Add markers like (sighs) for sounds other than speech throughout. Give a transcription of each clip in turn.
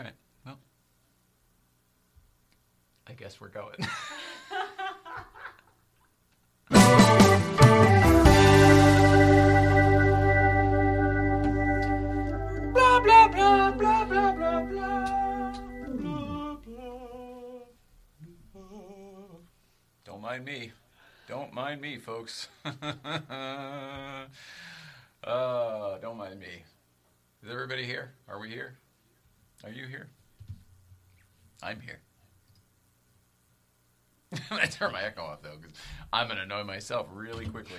All right. Well, I guess we're going. blah (laughs) blah blah blah blah blah blah. Blah. Don't mind me. Don't mind me, folks. (laughs) uh, don't mind me. Is everybody here? Are we here? Are you here? I'm here. (laughs) I turn my echo off though, because I'm gonna annoy myself really quickly.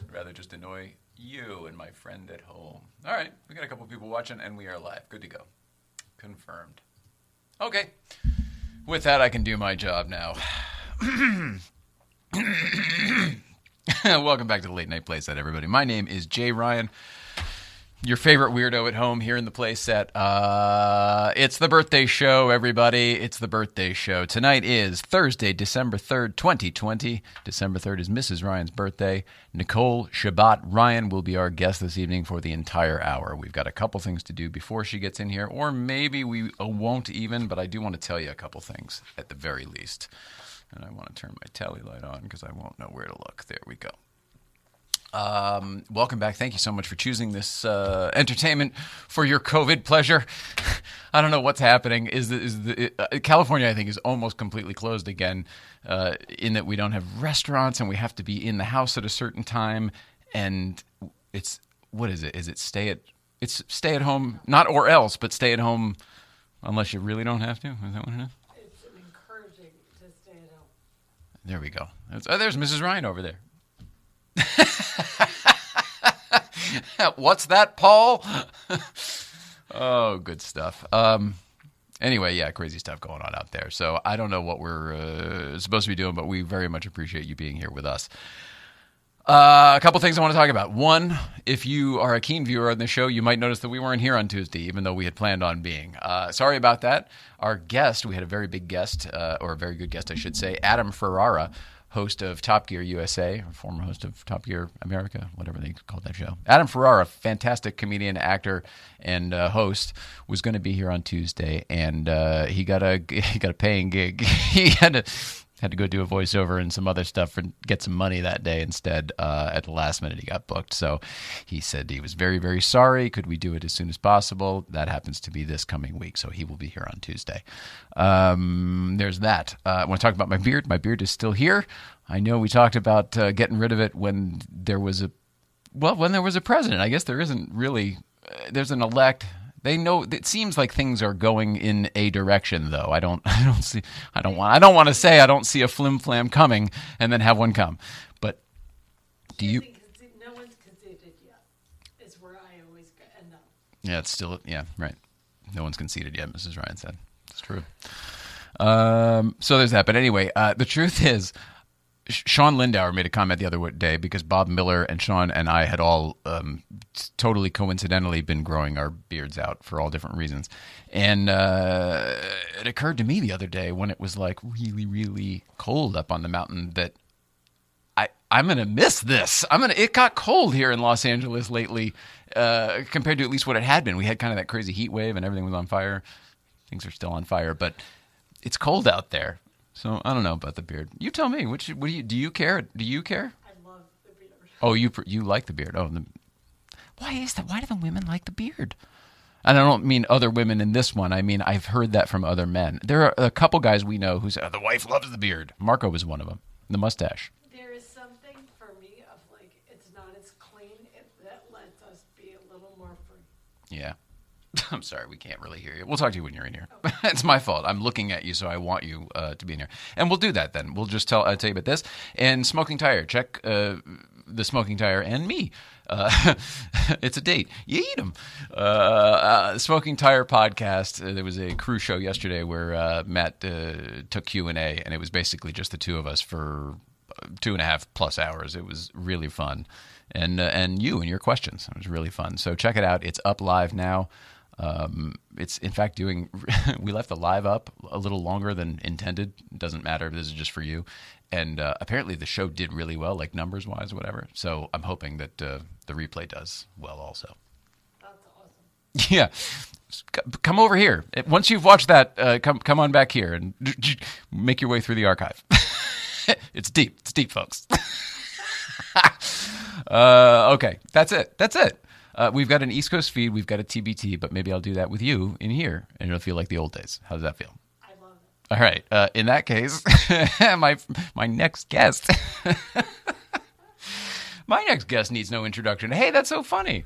I'd rather just annoy you and my friend at home. All right, we got a couple people watching, and we are live. Good to go. Confirmed. Okay. With that, I can do my job now. (clears throat) Welcome back to the Late Night Playset, everybody. My name is Jay Ryan your favorite weirdo at home here in the playset. Uh, it's the birthday show, everybody. It's the birthday show. Tonight is Thursday, December 3rd, 2020. December 3rd is Mrs. Ryan's birthday. Nicole Shabbat Ryan will be our guest this evening for the entire hour. We've got a couple things to do before she gets in here, or maybe we won't even, but I do want to tell you a couple things at the very least. And I want to turn my tally light on because I won't know where to look. There we go. Um, welcome back. Thank you so much for choosing this uh, entertainment for your COVID pleasure. (laughs) I don't know what's happening. Is the, is the, uh, California? I think is almost completely closed again. Uh, in that we don't have restaurants and we have to be in the house at a certain time. And it's what is it? Is it stay at? It's stay at home, not or else, but stay at home unless you really don't have to. Is that what it is? It's encouraging to stay at home. There we go. oh, there's Mrs. Ryan over there. (laughs) What's that, Paul? (laughs) oh, good stuff. Um, anyway, yeah, crazy stuff going on out there. So I don't know what we're uh, supposed to be doing, but we very much appreciate you being here with us. Uh, a couple things I want to talk about. One, if you are a keen viewer on the show, you might notice that we weren't here on Tuesday, even though we had planned on being. Uh, sorry about that. Our guest, we had a very big guest, uh, or a very good guest, I should say, Adam Ferrara host of Top Gear USA, former host of Top Gear America, whatever they called that show. Adam Ferrara, fantastic comedian, actor, and uh, host, was going to be here on Tuesday, and uh, he got a (laughs) he got a paying gig. (laughs) he had to had to go do a voiceover and some other stuff and get some money that day instead. Uh, at the last minute, he got booked. So he said he was very, very sorry. Could we do it as soon as possible? That happens to be this coming week. So he will be here on Tuesday. Um, there's that. Uh, I want to talk about my beard. My beard is still here. I know we talked about uh, getting rid of it when there was a, well, when there was a president. I guess there isn't really, uh, there's an elect they know it seems like things are going in a direction though. I don't (laughs) I don't see I don't want I don't want to say I don't see a flim flam coming and then have one come. But do you no one's conceded yet. Is where I always end up. Yeah, it's still yeah, right. No one's conceded yet, Mrs. Ryan said. It's true. Um, so there's that. But anyway, uh, the truth is, Sean Lindauer made a comment the other day because Bob Miller and Sean and I had all um, totally coincidentally been growing our beards out for all different reasons. And uh, it occurred to me the other day when it was like really, really cold up on the mountain that I, I'm to miss this. I'm to, it got cold here in Los Angeles lately uh, compared to at least what it had been. We had kind of that crazy heat wave and everything was on fire. Things are still on fire, but it's cold out there. So I don't know about the beard. You tell me. Which what do you do? You care? Do you care? I love the beard. Oh, you you like the beard? Oh, the, why is that? Why do the women like the beard? And I don't mean other women in this one. I mean I've heard that from other men. There are a couple guys we know who say oh, the wife loves the beard. Marco was one of them. The mustache. There is something for me of like it's not as clean. It, that lets us be a little more free. Yeah. (laughs) I'm sorry, we can't really hear you. We'll talk to you when you're in here. (laughs) it's my fault. I'm looking at you, so I want you uh, to be in here, and we'll do that then. We'll just tell uh, tell you about this and smoking tire. Check uh, the smoking tire and me. Uh, (laughs) it's a date. You eat them. Uh, uh, smoking tire podcast. there was a crew show yesterday where Matt took Q and A, and it was basically just the two of us for two and a half plus hours. It was really fun, and and you and your questions. It was really fun. So check it out. It's up live now. Um, it's in fact doing. (laughs) we left the live up a little longer than intended. Doesn't matter. This is just for you. And uh, apparently the show did really well, like numbers wise, whatever. So I'm hoping that uh, the replay does well also. That's awesome. (laughs) Yeah. Come over here. Once you've watched that, uh, come come on back here and make your way through the archive. (laughs) it's deep. It's deep, folks. uh, okay, that's it. That's it. Uh, we've got an East Coast feed. We've got a TBT, but maybe I'll do that with you in here, and it'll feel like the old days. How does that feel? I love it. All right. Uh, in that case, (laughs) my my next guest, (laughs) my next guest needs no introduction. Hey, that's so funny.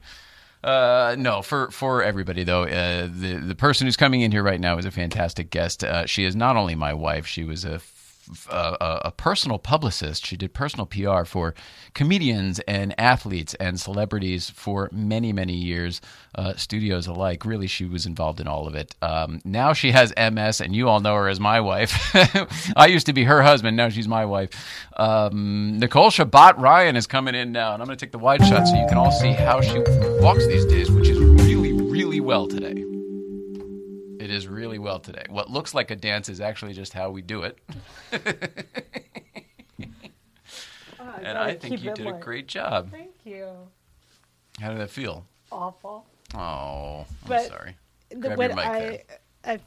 Uh, no, for for everybody though, uh, the the person who's coming in here right now is a fantastic guest. Uh, she is not only my wife; she was a a, a- personal publicist. She did personal PR for comedians and athletes and celebrities for many many years, uh, studios alike. Really, she was involved in all of it. Um, now she has MS, and you all know her as my wife. (laughs) I used to be her husband. Now she's my wife. Um, Nicole Shabbat Ryan is coming in now, and I'm going to take the wide shot so you can all see how she walks these days, which is really, really well today. It is really well today. What looks like a dance is actually just how we do it, Oh, and I think you it did a great job. Thank you. How did that feel? Awful. Oh, I'm But sorry. The, Grab your mic I, there. I,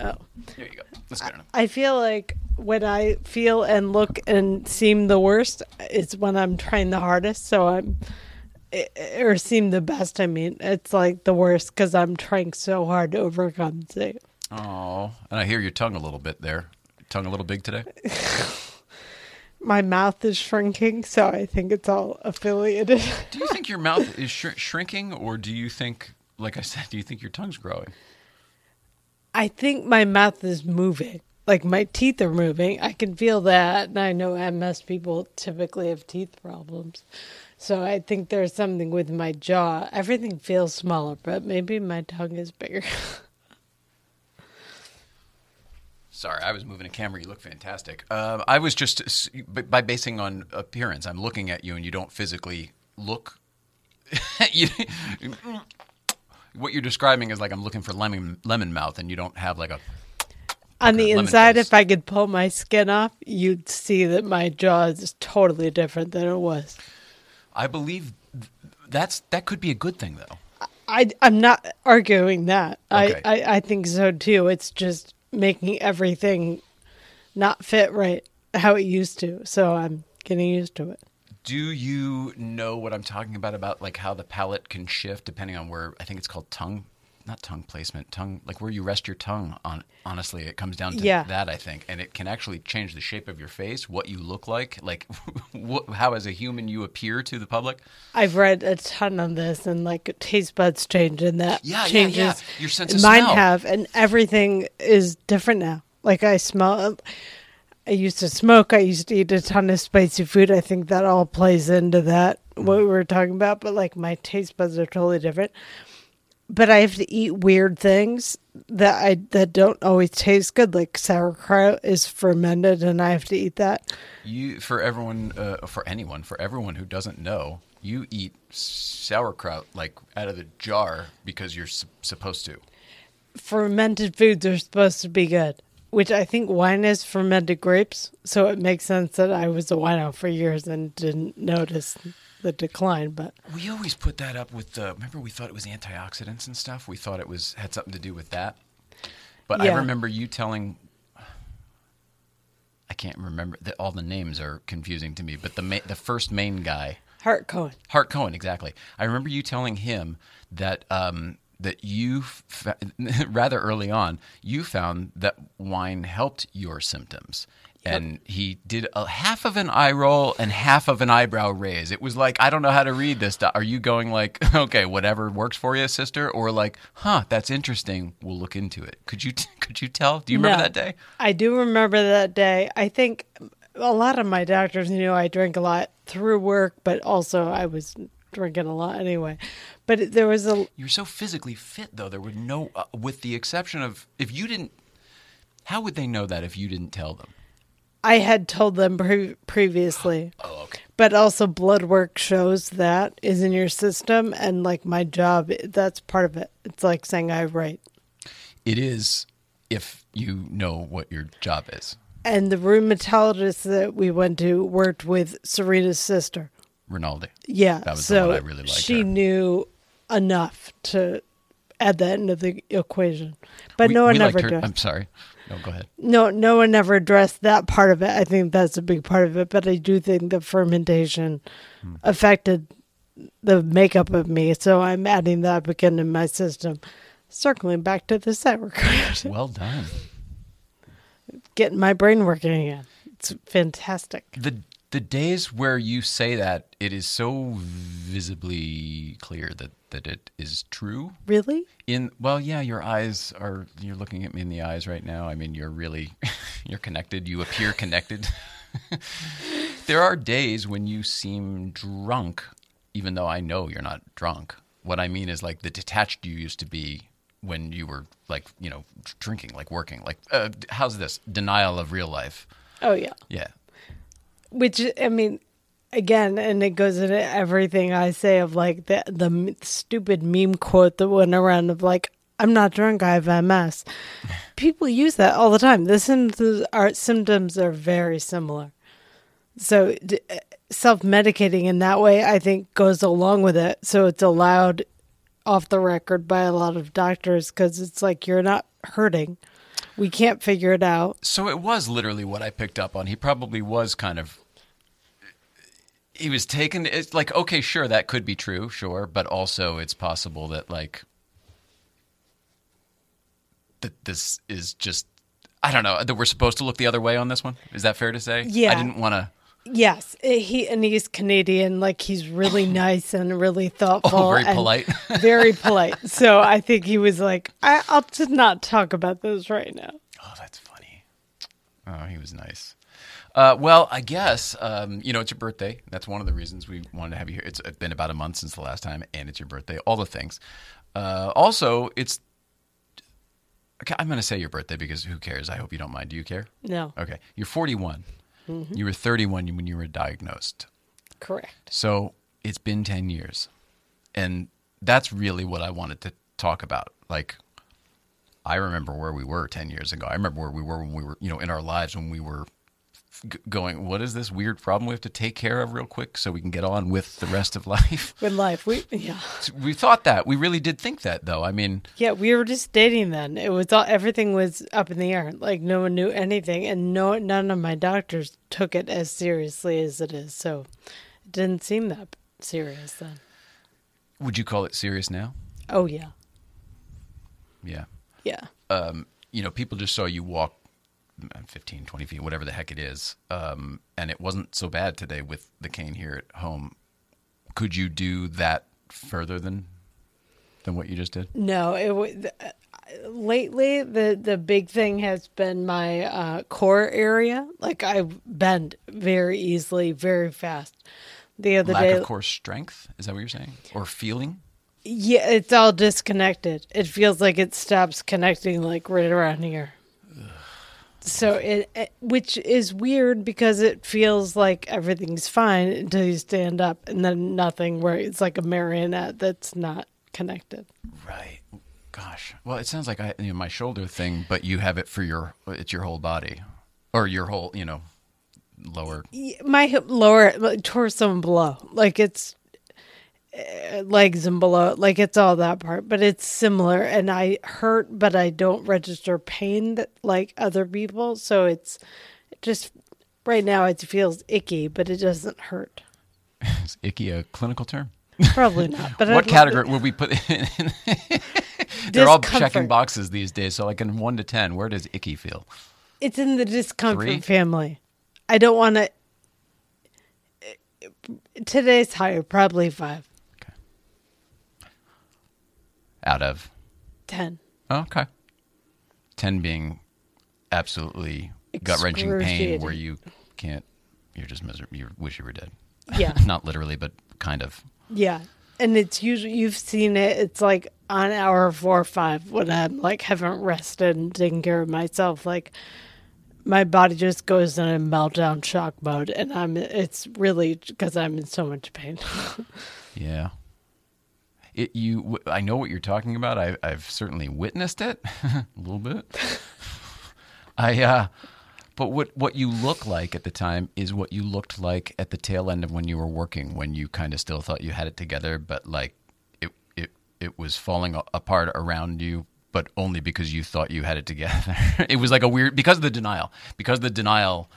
oh, There you go. Let's go. I feel like when I feel and look and seem the worst, it's when I'm trying the hardest. So I'm, Eh, or seem the best. I mean, it's like the worst because I'm trying so hard to overcompensate. Oh, and I hear your tongue a little bit there. Tongue a little big today. (laughs) My mouth is shrinking, so I think it's all affiliated. Do you think your mouth is sh- shrinking, or do you think, like I said, do you think your tongue's growing? I think my mouth is moving. Like my teeth are moving. I can feel that. And I know MS people typically have teeth problems. So I think there's something with my jaw. Everything feels smaller, but maybe my tongue is bigger. (laughs) Sorry, I was moving a camera. You look fantastic. Um, I was just by basing on appearance. I'm looking at you, and you don't physically look. (laughs) you, what you're describing is like I'm looking for lemon lemon mouth, and you don't have like a. On the inside, face. if I could pull my skin off, you'd see that my jaw is totally different than it was. I believe that's that could be a good thing though. I, I'm not arguing that. Okay. I, I, I think so too. It's just making everything not fit right how it used to. So I'm getting used to it. Do you know what I'm talking about? About like how the palate can shift depending on where I think it's called tongue, not tongue placement, tongue like where you rest your tongue on. Honestly, it comes down to Yeah. that I think, and it can actually change the shape of your face, what you look like, like (laughs) wh- how as a human you appear to the public. I've read a ton on this, and like taste buds change, and that Yeah, yeah, changes. yeah. Your sense of Mine smell. have, and everything is different now. Like I smell. I used to smoke. I used to eat a ton of spicy food. I think that all plays into that what mm. we were talking about. But like my taste buds are totally different. But I have to eat weird things that I that don't always taste good. Like sauerkraut is fermented, and I have to eat that. You for everyone, uh, for anyone, for everyone who doesn't know, you eat sauerkraut like out of the jar because you're s- supposed to. fermented foods are supposed to be good, which I think wine is fermented grapes. So it makes sense that I was a wino for years and didn't notice the decline. But We always put that up with the. Remember, we thought it was antioxidants and stuff. We thought it was had something to do with that. But I remember you telling. I can't remember. The, all the names are confusing to me. But the ma- the first main guy, Hart Cohen, Hart Cohen, exactly. I remember you telling him that um, that you f- (laughs) rather early on you found that wine helped your symptoms. And he did a half of an eye roll and half of an eyebrow raise. It was like, I don't know how to read this. Are you going like, (laughs) okay, whatever works for you, sister, or like, huh, that's interesting. We'll look into it. Could you (laughs) could you tell? Do you remember No. that day? I do remember that day. I think a lot of my doctors knew I drank a lot through work, but also I was drinking a lot anyway. But there was a You're so physically fit, though. There were no, uh, with the exception of if you didn't. How would they know that if you didn't tell them? I had told them pre- previously. Oh, okay. but also blood work shows that is in your system and like my job that's part of it it's like saying i write It is if you know what your job is. and the rheumatologist that we went to worked with serena's sister Rinaldi. yeah That was the so one I really liked she her. knew enough to add that into the equation. But We- no one ever addressed. I'm sorry. No, go ahead. No, no one ever addressed that part of it. I think that's a big part of it. But I do think the fermentation Hmm. affected the makeup of me. So I'm adding that again in my system. Circling back to the record, (laughs) Well done. getting my brain working again. It's fantastic. The the days where you say that, it is so visibly clear that that it is true. Really? In well, yeah, your eyes are. You're looking at me in the eyes right now. I mean, you're really, (laughs) you're connected. You appear connected. (laughs) there are days when you seem drunk, even though I know you're not drunk. What I mean is like the detached you used to be when you were like you know drinking, like working, like uh, how's this denial of real life? Oh yeah. Yeah, Which I mean, again, and it goes into everything I say of like the the stupid meme quote that went around of like, "I'm not drunk, I have MS." (laughs) People use that all the time. The symptoms are symptoms are very similar. So d- uh, self medicating in that way, I think, goes along with it. So it's allowed off the record by a lot of doctors because it's like you're not hurting. We can't figure it out. So it was literally what I picked up on. He probably was kind of. He was taken. It's like okay, sure, that could be true, sure, but also it's possible that like that this is just. I don't know that we're supposed to look the other way on this one. Is that fair to say? Yeah. I didn't want to. Yes, eh, he and he's Canadian. Like he's really (laughs) nice and really thoughtful. Oh, very polite. (laughs) very (laughs) polite. So I think he was like, I, "I'll just not talk about this right now." Oh, that's funny. Oh, he was nice. Uh, well, I guess um, you know it's your birthday. That's one of the reasons we wanted to have you here. It's been about a month since the last time, and it's your birthday. All the things. Uh, also, it's. Okay, I'm going to say your birthday because who cares? I hope you don't mind. Do you care? No, Okay, you're 41. Mm-hmm. You were 31 when you were diagnosed. correct. So it's been 10 years. And that's really what I wanted to talk about. Like, I remember where we were 10 years ago. I remember where we were when we were, you know, in our lives when we were g- going, what is this weird problem we have to take care of real quick so we can get on with the rest of (laughs) life? With life, we yeah, we thought that. We really did think that, though. I mean, yeah. We were just dating then. It was all everything was up in the air. Like no one knew anything, and no none of my doctors took it as seriously as it is. So it didn't seem that serious then. would you call it serious now? Oh yeah, Yeah. yeah. um, you know, people just saw you walk 15, 20 feet, whatever the heck it is. Um, and it wasn't so bad today with the cane here at home. Could you do that further than than what you just did? No, it was lately the the big thing has been my uh, core area. Like I bend very easily, very fast. The other Lack day, of core strength? Is that what you're saying? Or feeling? yeah, it's all disconnected. It feels like it stops connecting, like right around here. So it, it, which is weird because it feels like everything's fine until you stand up, and then nothing. Where it's like a marionette that's not connected. Right. Gosh. Well, it sounds like I, you know, my shoulder thing, but you have it for your it's your whole body, or your whole, you know, lower. my hip lower torso and below like it's legs and below like it's all that part but it's similar and i hurt but i don't register pain that, like other people so it's just right now it feels icky but it doesn't hurt (laughs) Is icky a clinical term? probably (laughs) not but what I'd- category would we put? (laughs) They're all checking boxes these days. So, like in one to ten, where does icky feel? it's in the discomfort Three? family i don't want to eh, today's higher probably five Out of ten oh, okay, ten being absolutely gut wrenching pain, where you can't. You're just miserable. You wish you were dead. yeah (laughs) Not literally, but kind of. Yeah. And it's usually you've seen it. It's like on hour four or five when I'm like haven't rested and taken care of myself. Like my body just goes in a meltdown shock mode, and I'm. It's really because I'm in so much pain. (laughs) Yeah. It, you, I know what you're talking about. I, I've certainly witnessed it (laughs) a little bit. (laughs) I, uh, but what what you look like at the time is what you looked like at the tail end of when you were working, when you kind of still thought you had it together, but like it it it was falling apart around you, but only because you thought you had it together. (laughs) it was like a weird because of the denial. Because of the denial,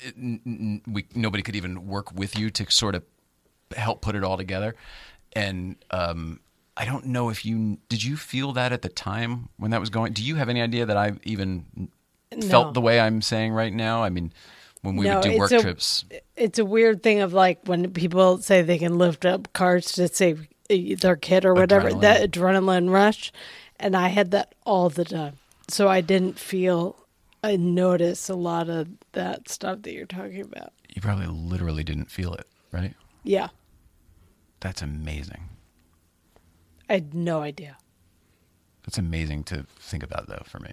it, n- n- we nobody could even work with you to sort of help put it all together. And um, I don't know if you did you feel that at the time when that was going. Do you have any idea that I even felt the way I'm saying right now? I mean, when we No, would do work a- trips. It's a weird thing of like when people say they can lift up carts to save uh, their kid or whatever, Adrenaline. that adrenaline rush. And I had that all the time. So I didn't feel, I notice a lot of that stuff that you're talking about. You probably literally didn't feel it, right? Yeah. That's amazing. I had no idea. That's amazing to think about, though, for me.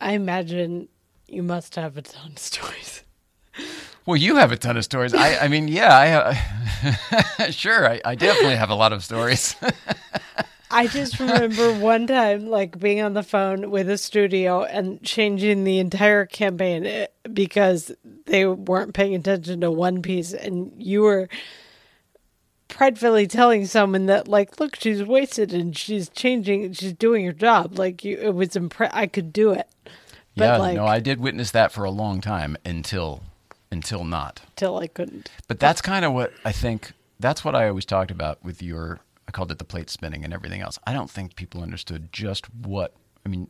I imagine you must have a ton of stories. (laughs) Well, you have a ton of stories. I, I mean, yeah, I uh, (laughs) sure, I, I definitely have a lot of stories. (laughs) I just remember (laughs) one time, like being on the phone with a studio and changing the entire campaign eh, because they weren't paying attention to one piece, and you were pridefully telling someone that, like, look, she's wasted and she's changing, she's doing her job. Like, you, it was impre- I could do it, but yeah, like, no, I did witness that for a long time until until not. till I couldn't. But that's kind of what I think. That's what I always talked about with your. I called it the plate spinning and everything else. I don't think people understood just what. I mean,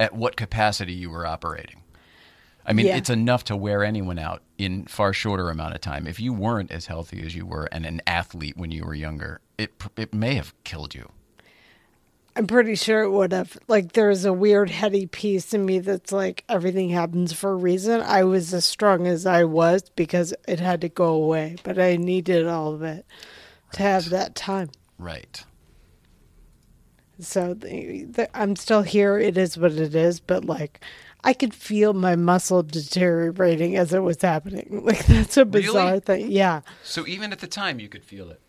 at what capacity you were operating. I mean, Yeah. it's enough to wear anyone out in far shorter amount of time. If you weren't as healthy as you were and an athlete when you were younger, it it may have killed you. I'm pretty sure it would have. Like, there's a weird heady piece in me that's like everything happens for a reason. I was as strong as I was because it had to go away, but I needed all of it to have that time. Right. So the, the, I'm still here. It is what it is, but like, I could feel my muscle deteriorating as it was happening. (laughs) Like, that's a bizarre Really? thing. Yeah. So even at the time, you could feel it.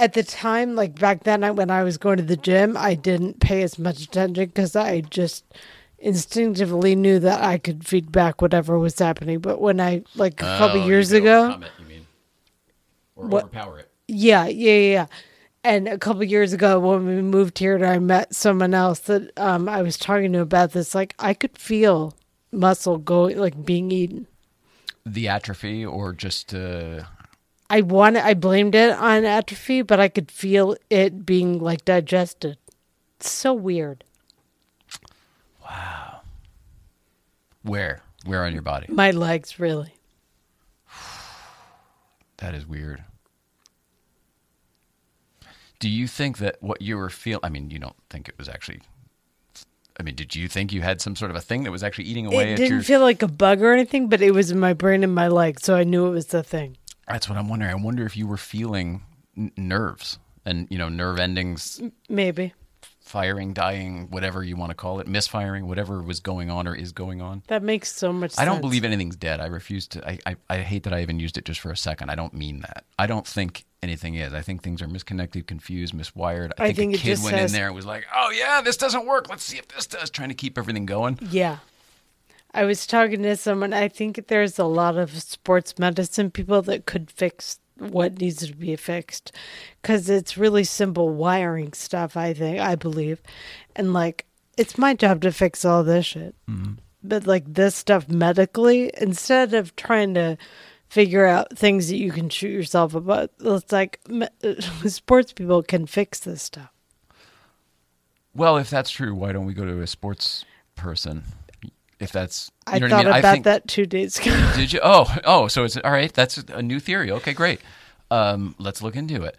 at the time, like back then, I, when I was going to the gym, I didn't pay as much attention because I just instinctively knew that I could feed back whatever was happening. But when I, like a couple Oh, years ago, overcome it, you mean, or What- overpower it. yeah, yeah, yeah, yeah. And a couple years ago, when we moved here, and I met someone else that um, I was talking to about this, like I could feel muscle going, like being eaten. The atrophy, or just uh, I wanted, I blamed it on atrophy, but I could feel it being like digested. It's so weird. Wow. Where, where on your body? My legs, really. That is weird. Do you think that what you were feeling? I mean, you don't think it was actually. I mean, did you think you had some sort of a thing that was actually eating away It didn't your? feel like a bug or anything, but it was in my brain and my leg, so I knew it was the thing. That's what I'm wondering. I wonder if you were feeling n- nerves and you know nerve endings Maybe firing, dying, whatever you want to call it, misfiring, whatever was going on or is going on. that makes so much. sense. I don't believe anything's dead. I refuse to. I, I, I hate that I even used it just for a second. I don't mean that. I don't think anything is. I think things are misconnected, confused, miswired. I I think, think a kid went has- in there and was like, "Oh yeah, this doesn't work. Let's see if this does." Trying to keep everything going. Yeah. I was talking to someone. I think there's a lot of sports medicine people that could fix what needs to be fixed because it's really simple wiring stuff, I think, I believe. And like, it's my job to fix all this shit. Mm-hmm. But like this stuff medically, instead of trying to figure out things that you can shoot yourself about, it's like (laughs) sports people can fix this stuff. Well, if that's true, why don't we go to a sports person? If that's you I know thought I mean. about I think, that two days ago. (laughs) Did you? Oh, oh. So it's all right. That's a new theory. Okay, great. Um, let's look into it.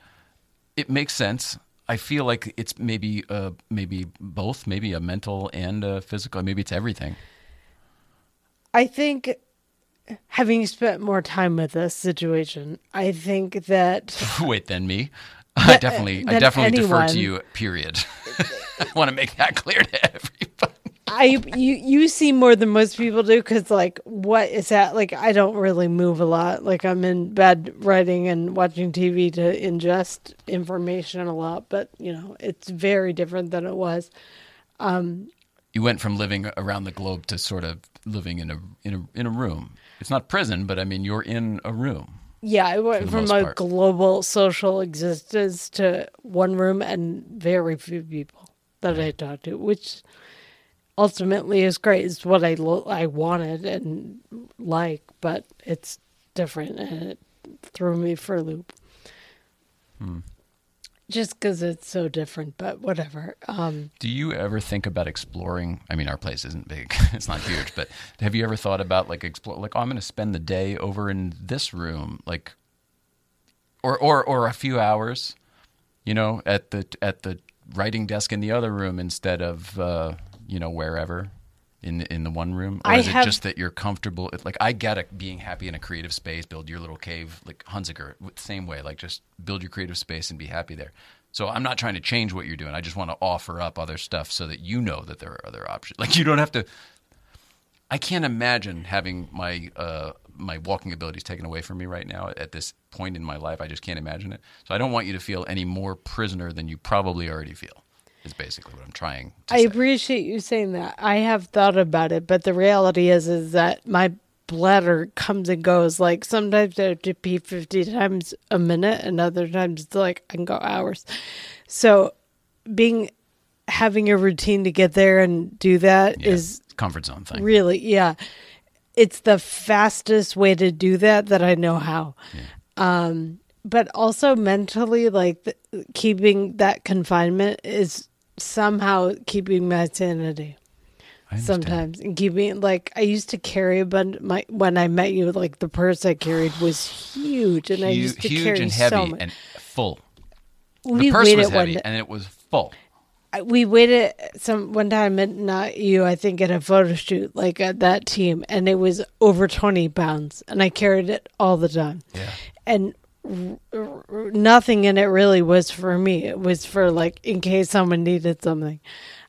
It makes sense. I feel like it's maybe, uh, maybe both. Maybe a mental and a physical. Maybe it's everything. I think having spent more time with this situation, I think that (laughs) Wait, then me. I definitely, I definitely defer to you. Period. (laughs) I want to make that clear to everybody. I you you see more than most people do because like what is that like I don't really move a lot like I'm in bed writing and watching TV to ingest information a lot but you know it's very different than it was Um, You went from living around the globe to sort of living in a in a in a room. It's not prison, but I mean, you're in a room. Yeah, I went from a part. global social existence to one room and very few people that I talked to, which ultimately is great. It's what I lo- I wanted and like, but it's different and it threw me for a loop. Hmm. Just because it's so different, but whatever. Um, Do you ever think about exploring? I mean, our place isn't big; (laughs) it's not huge. But have you ever thought about like explore? Like, oh, I'm going to spend the day over in this room, like, or or or a few hours, you know, at the at the writing desk in the other room instead of uh, you know wherever in in the one room. Or I is it just that you're comfortable? Like, I get it, being happy in a creative space, build your little cave, like Hunziker, same way. Like, just build your creative space and be happy there. So I'm not trying to change what you're doing. I just want to offer up other stuff so that you know that there are other options. Like you don't have to. I can't imagine having my uh, my walking abilities taken away from me right now at this point in my life. I just can't imagine it. So I don't want you to feel any more prisoner than you probably already feel. Is basically what I'm trying to I say. appreciate you saying that. I have thought about it, but the reality is is that my bladder comes and goes. Like sometimes I have to pee fifty times a minute, and other times it's like I can go hours. So being having a routine to get there and do that is Yeah, comfort zone thing. really yeah. It's the fastest way to do that that I know how. Um, but also mentally, like th- keeping that confinement is somehow keeping my sanity sometimes and keeping like I used to carry a bunch. My when I met you, like the purse I carried was huge, and I used to huge carry and so much. and full. we the purse was heavy and it was full. We waited some one time at not you i think at a photo shoot like at that team and it was over 20 pounds and i carried it all the time Yeah. and nothing in it really was for me it was for like in case someone needed something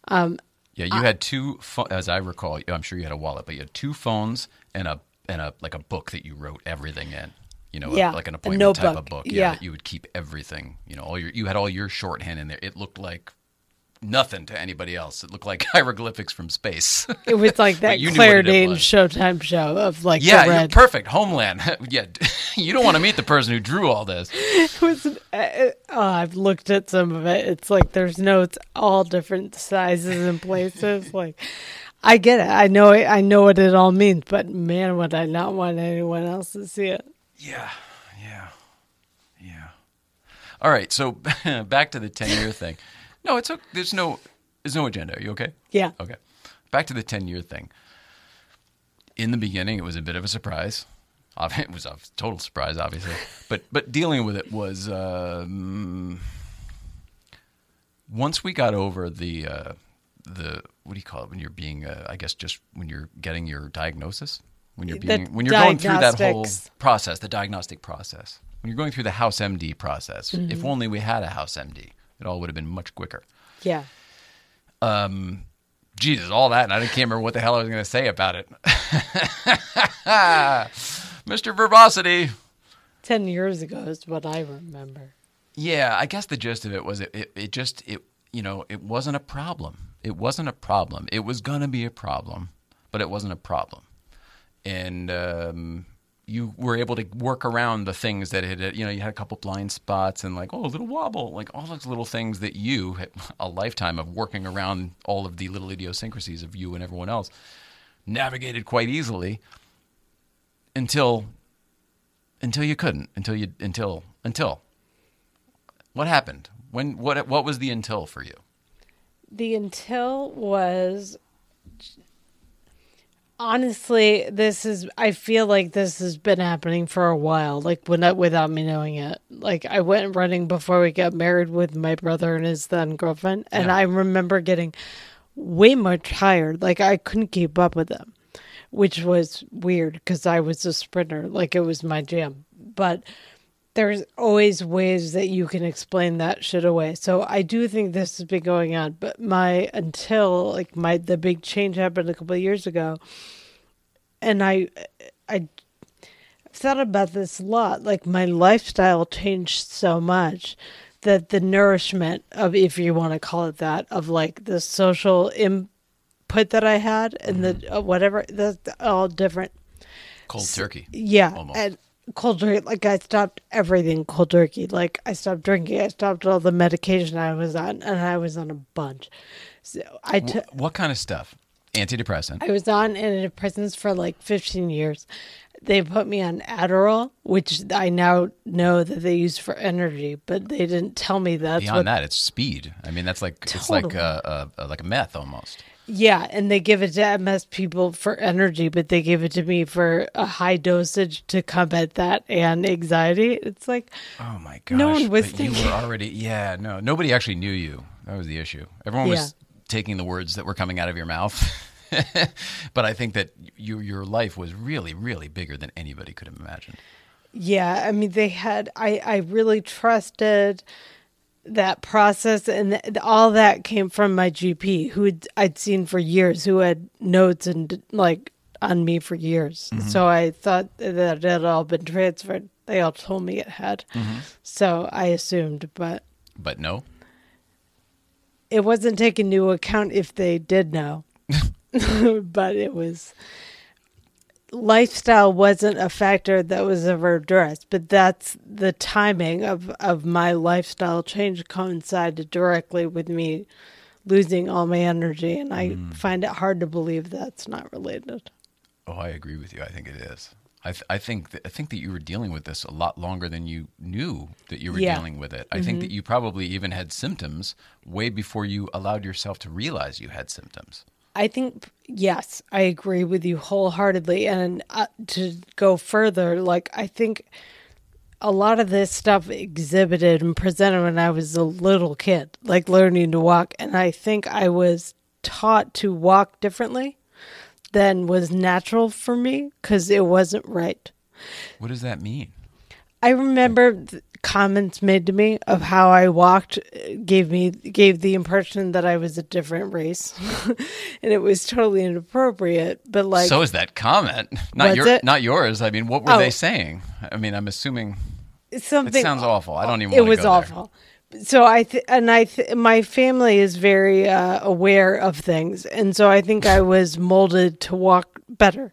um, Yeah, you had two, pho- as I recall. I'm sure you had a wallet, but you had two phones and a and a like a book that you wrote everything in. You know, a- Yeah, like an appointment type of book. Yeah, yeah. that you would keep everything. You know, all your you had all your shorthand in there. It looked like nothing to anybody else. It looked like (laughs) hieroglyphics from space. it was like (laughs) that claire danes showtime show of like yeah, perfect. Homeland. (laughs) yeah, you don't want to meet the person who drew all this. it was uh, oh, i've looked at some of it it's like there's notes all different sizes and places like i get it i know it i know what it all means but man would i not want anyone else to see it Yeah, yeah, yeah. All right, so back to the ten year thing. No, it's okay. There's no there's no agenda. Are you okay? yeah Okay. Back to the 10 year thing. In the beginning, it was a bit of a surprise. It was a total surprise, obviously. But but dealing with it was um, once we got over the uh, the what do you call it when you're being uh, I guess just when you're getting your diagnosis when you're The being when you're going through that whole process the diagnostic process when you're going through the House MD process. If only we had a House MD, it all would have been much quicker yeah um, Jesus, all that, and I can't remember what the hell I was going to say about it. (laughs) Mr. Verbosity. 10 years ago is what i remember Yeah, I guess the gist of it was it, it, it just, it, you know, it wasn't a problem. It wasn't a problem. It was going to be a problem, but it wasn't a problem. And um, you were able to work around the things that had, you know, you had a couple blind spots and like, oh, a little wobble, like all those little things that you, a lifetime of working around all of the little idiosyncrasies of you and everyone else, navigated quite easily until until you couldn't until you until until. What happened? When what what was the until for you? The until was honestly this is I feel like this has been happening for a while like when without me knowing it. Like I went running before we got married with my brother and his then girlfriend and Yeah. I remember getting way more tired. Like I couldn't keep up with them, which was weird cuz I was a sprinter like it was my jam. But there's always ways that you can explain that shit away. So I do think this has been going on, but my until like my the big change happened a couple of years ago, and I I thought about this a lot. Like my lifestyle changed so much that the nourishment of, if you want to call it that, of like the social input that I had and the uh, whatever that's all different. cold turkey Yeah, Almost. and cold turkey. Like I stopped everything cold turkey. Like I stopped drinking. I stopped all the medication I was on, and I was on a bunch. So I took. Wh- what kind of stuff? Antidepressant. I was on antidepressants for like 15 years. They put me on Adderall, which I now know that they use for energy, but they didn't tell me that's Beyond what. that, it's speed. I mean, that's like it's like Totally. uh, uh, like a meth almost. Yeah, and they give it to MS people for energy, but they gave it to me for a high dosage to combat that and anxiety. It's like, Oh my gosh! No one was but you were already. Yeah, no, nobody actually knew you. That was the issue. Everyone was taking the words that were coming out of your mouth. (laughs) but I think that you, your life was really, really bigger than anybody could have imagined. yeah, I mean, they had, I, I really trusted that process, and th- all that came from my GP, who I'd seen for years, who had notes and like on me for years. Mm-hmm. So I thought that it had all been transferred. They all told me it had. Mm-hmm. So I assumed, but But no, it wasn't taken into account if they did know. (laughs) (laughs) but it was lifestyle wasn't a factor that was ever addressed, but that's the timing of, of my lifestyle change coincided directly with me losing all my energy and I mm. find it hard to believe that's not related. oh, I agree with you. I think it is. I, th- I think that, I think that you were dealing with this a lot longer than you knew that you were Yeah. dealing with it. I think mm-hmm. that you probably even had symptoms way before you allowed yourself to realize you had symptoms. I think yes, I agree with you wholeheartedly. And uh, to go further, like I think a lot of this stuff exhibited and presented when I was a little kid, like learning to walk, and I think I was taught to walk differently than was natural for me because it wasn't right. What does that mean? I remember comments made to me of how I walked gave me gave the impression that I was a different race, (laughs) and it was totally inappropriate. But like, so is that comment not your it? not yours? I mean, what were Oh. they saying? I mean, I'm assuming it's it something sounds awful. I don't even. it was go there. awful. So I th- and I th- my family is very uh, aware of things, and so I think I was molded to walk better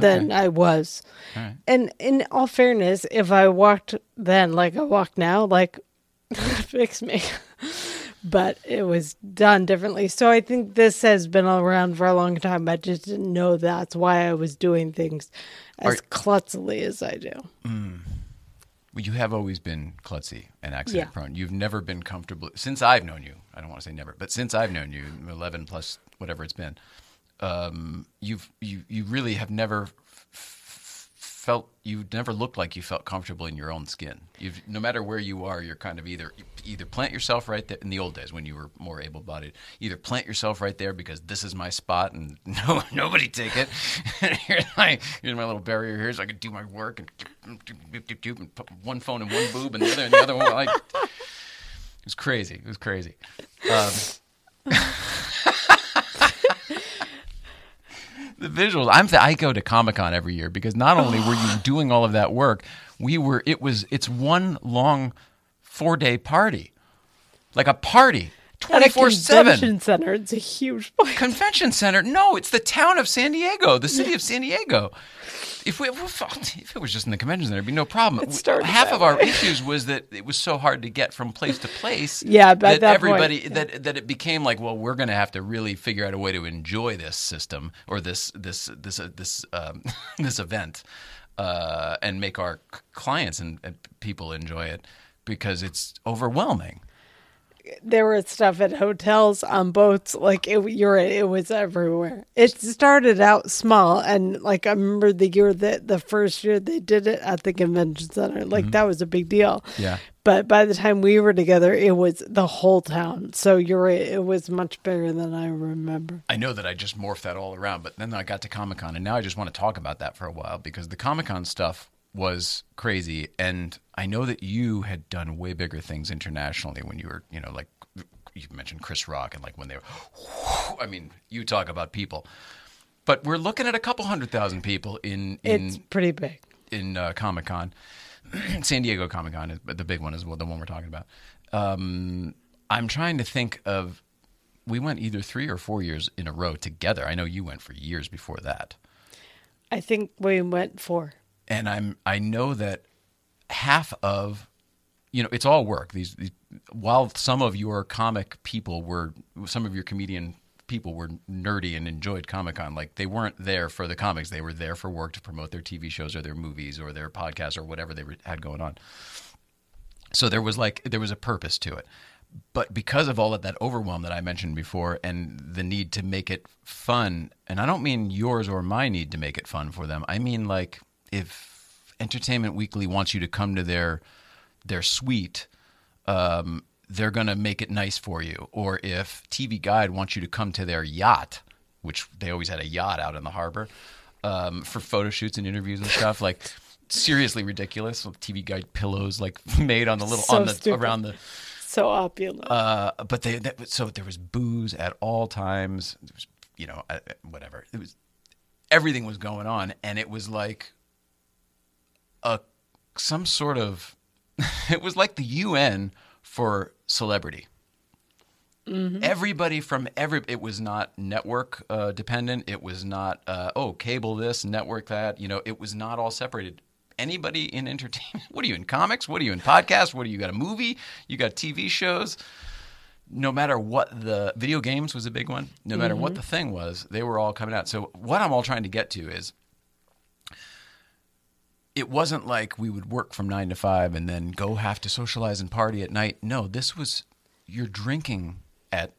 than I was. Right. And in all fairness, if I walked then like I walk now, like (laughs) fix me. (laughs) but it was done differently. So I think this has been around for a long time. I just didn't know that's why I was doing things as Are- klutzily as I do. Well, you have always been klutzy and accident Yeah. prone. You've never been comfortable since I've known you. I don't want to say never, but since I've known you, eleven plus whatever it's been, um, you've you you really have never felt you never looked like you felt comfortable in your own skin. You've no matter where you are, you're kind of either either plant yourself right there in the old days when you were more able bodied. Either plant yourself right there because this is my spot and (laughs) no nobody take it. (laughs) here's my here's my little barrier here so I can do my work and, and put one phone in one boob and the other in the other one. Like it was crazy. It was crazy. Um, (laughs) the visuals. I'm. Th- I go to Comic Con every year because not (sighs) only were you doing all of that work, we were. It was. It's one long four day party, like a party, At twenty a four seven. convention center, it's a huge place. Convention center? No, it's the town of San Diego, the city of San Diego. If we, if it was just in the convention center, it'd be no problem. It Half that of our way. issues was that it was so hard to get from place to place. (laughs) Yeah, that point, everybody yeah. that that it became like, well, we're going to have to really figure out a way to enjoy this system or this this this uh, this um, (laughs) this event uh, and make our clients and, and people enjoy it because it's overwhelming. There was stuff at hotels on boats like it you're it was everywhere. It started out small and like i remember the year that the first year they did it at the convention center like mm-hmm. that was a big deal. Yeah. but by the time we were together it was the whole town. So you're right it was much bigger than i remember. I know that I just morphed that all around, but then I got to Comic Con, and now I just want to talk about that for a while because the Comic Con stuff was crazy, and I know that you had done way bigger things internationally when you were, you know, like you mentioned Chris Rock, and like when they were, I mean, you talk about people, but we're looking at a couple hundred thousand people in in it's pretty big in uh, Comic Con, (clears throat) San Diego Comic Con is the big one is the one we're talking about. Um, I'm trying to think of. We went either three or four years in a row together. I know you went for years before that. i think we went for and I'm I know that half of you know it's all work. These, these while some of your comic people were some of your comedian people were nerdy and enjoyed Comic Con. Like they weren't there for the comics; they were there for work to promote their TV shows or their movies or their podcasts or whatever they had going on. So there was like there was a purpose to it. But because of all of that overwhelm that I mentioned before and the need to make it fun, and I don't mean yours or my need to make it fun for them. I mean like if Entertainment Weekly wants you to come to their their suite, um, they're going to make it nice for you. Or if TV Guide wants you to come to their yacht, which they always had a yacht out in the harbor um, for photo shoots and interviews and stuff, like seriously ridiculous. TV Guide pillows like (laughs) made on the little So on the stupid. around the. So opulent. Uh, but they that, so there was booze at all times. Was, you know, uh, whatever. It was everything was going on, and it was like a some sort of. (laughs) it was like the UN for celebrity. Everybody from every it was not network uh, dependent. It was not uh, oh cable this network that. You know, it was not all separated. Anybody in entertainment? (laughs) What are you in comics? What are you in podcasts? What are you got a movie? You got TV shows. No matter what the video games was a big one. No matter what the thing was, they were all coming out. So what I'm all trying to get to is it wasn't like we would work from nine to five and then go have to socialize and party at night. No, this was you're drinking at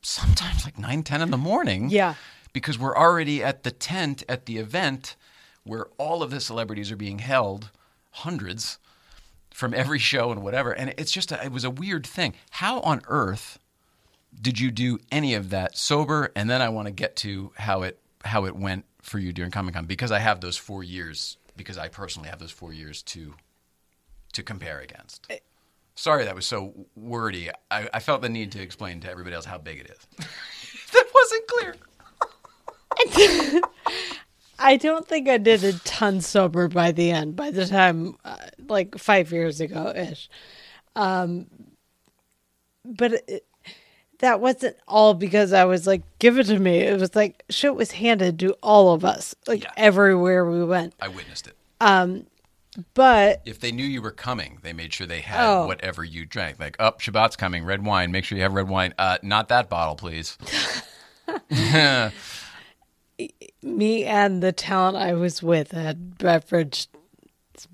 sometimes like nine, ten in the morning. Yeah. Because we're already at the tent at the event where all of the celebrities are being held, hundreds from every show and whatever. And it's just a, it was a weird thing. How on earth did you do any of that sober? And then I want to get to how it how it went for you during Comic Con because I have those four years because I personally have those four years to to compare against. Sorry, that was so wordy. I, I felt the need to explain to everybody else how big it is. (laughs) that wasn't clear. (laughs) I don't think I did a ton sober by the end. By the time, uh, like five years ago ish, um, but it, that wasn't all because I was like, "Give it to me." It was like shit was handed to all of us, like Yeah. everywhere we went. I witnessed it. Um, But If they knew you were coming, they made sure they had Oh. whatever you drank. Like, up, Shabbat's coming, red wine. Make sure you have red wine. Uh, not that bottle, please. (laughs) (laughs) me and the talent I was with had beverage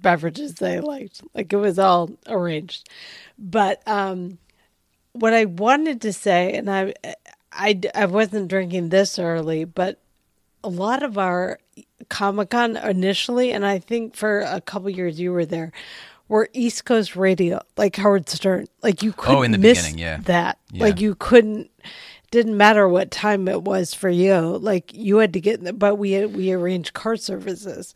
beverages they liked. Like it was all arranged. But um what I wanted to say and I I I wasn't drinking this early, but a lot of our Comic Con initially, and I think for a couple years you were there, were East Coast radio, like Howard Stern. Like you couldn't Oh, in the miss beginning, yeah. that. Yeah. Like you couldn't. Didn't matter what time it was for you. Like you had to get, in the, but we we arranged car services,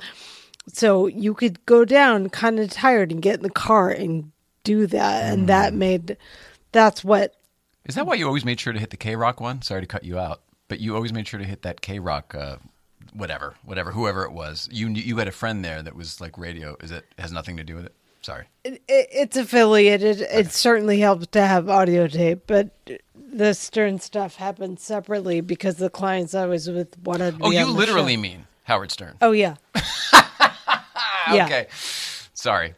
so you could go down kind of tired and get in the car and do that, and Mm. that made. That's what Is that why you always made sure to hit the K Rock one? Sorry to cut you out, but you always made sure to hit that K Rock, uh, whatever, whatever, whoever it was. You you had a friend there that was like radio. Is it has nothing to do with it? Sorry. it, it's affiliated. It certainly helps to have audio tape, but the Stern stuff happened separately because the clients I was with wanted. To Oh, you literally show. mean Howard Stern. Oh yeah. (laughs) yeah. Okay. Sorry.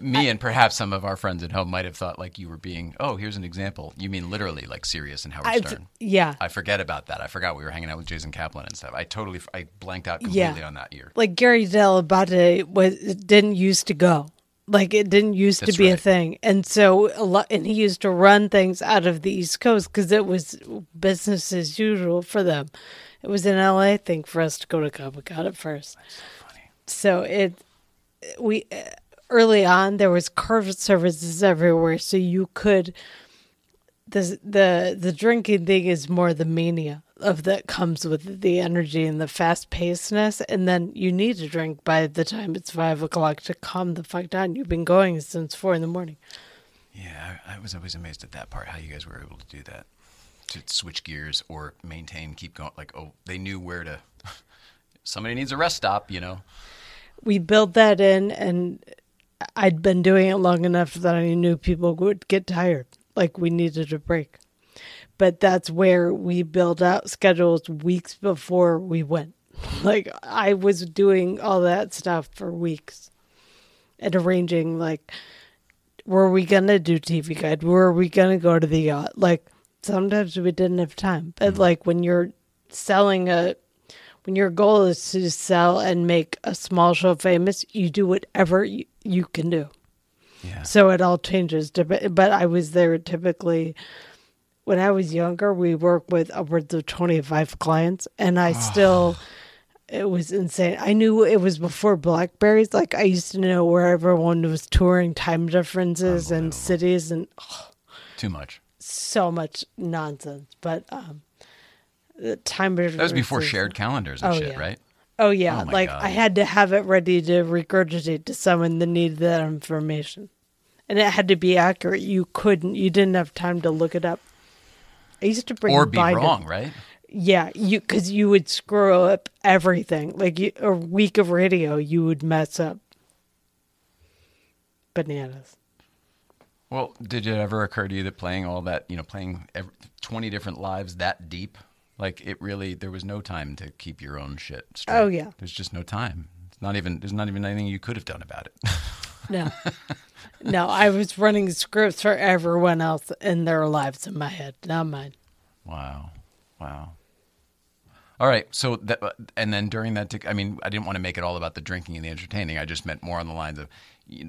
Me and perhaps some of our friends at home might have thought like you were being, oh, here's an example. You mean literally like Sirius and Howard I've- Stern. yeah. I forget about that. I forgot we were hanging out with Jason Kaplan and stuff. I totally, I blanked out Yeah. completely on that year. like Gary Dell'Abate was didn't used to go. Like it didn't used That's to be a thing, and so a lot. And he used to run things out of the East Coast because it was business as usual for them. It was an LA thing for us to go to Comic Con at first. So it we early on there was car services everywhere, so you could the the the drinking thing is more the mania of that comes with the energy and the fast pacedness, and then you need to drink by the time it's five o'clock to calm the fuck down. You've been going since four in the morning. Yeah, I, I was always amazed at that part, how you guys were able to do that. To switch gears or maintain, keep going. Like, oh, they knew where to. (laughs) Somebody needs a rest stop, you know? We built that in, and I'd been doing it long enough that I knew people would get tired. Like we needed a break, but that's where we build out schedules weeks before we went. (laughs) Like I was doing all that stuff for weeks and arranging like were we gonna do TV guide? Were we gonna go to the yacht? Like sometimes we didn't have time. But mm-hmm. like when you're selling a when your goal is to sell and make a small show famous, you do whatever you, you can do. Yeah. So it all changes. But I was there typically when I was younger. We worked with upwards of 25 clients, and I still, it was insane. I knew it was before Blackberries. Like I used to know where everyone was touring, time differences, and cities, and Too much. so much nonsense. But um, the time That was before shared calendars and Oh, shit, yeah. right? Oh yeah, Oh, like God. I had to have it ready to regurgitate to someone that needed that information, and it had to be accurate. You couldn't, you didn't have time to look it up. I used to bring Or be binder- wrong, right? Yeah, you because you would screw up everything. Like you, a week of radio, you would mess up. Bananas. Well, did it ever occur to you that playing all that, you know, playing ev 20 different lives that deep, like it really, there was no time to keep your own shit straight. Oh, yeah. There's just no time. It's not even, there's not even anything you could have done about it. (laughs) No, no, I was running scripts for everyone else in their lives in my head, not mine. wow. Wow. All right. So that, and then during that, I mean, I didn't want to make it all about the drinking and the entertaining. I just meant more on the lines of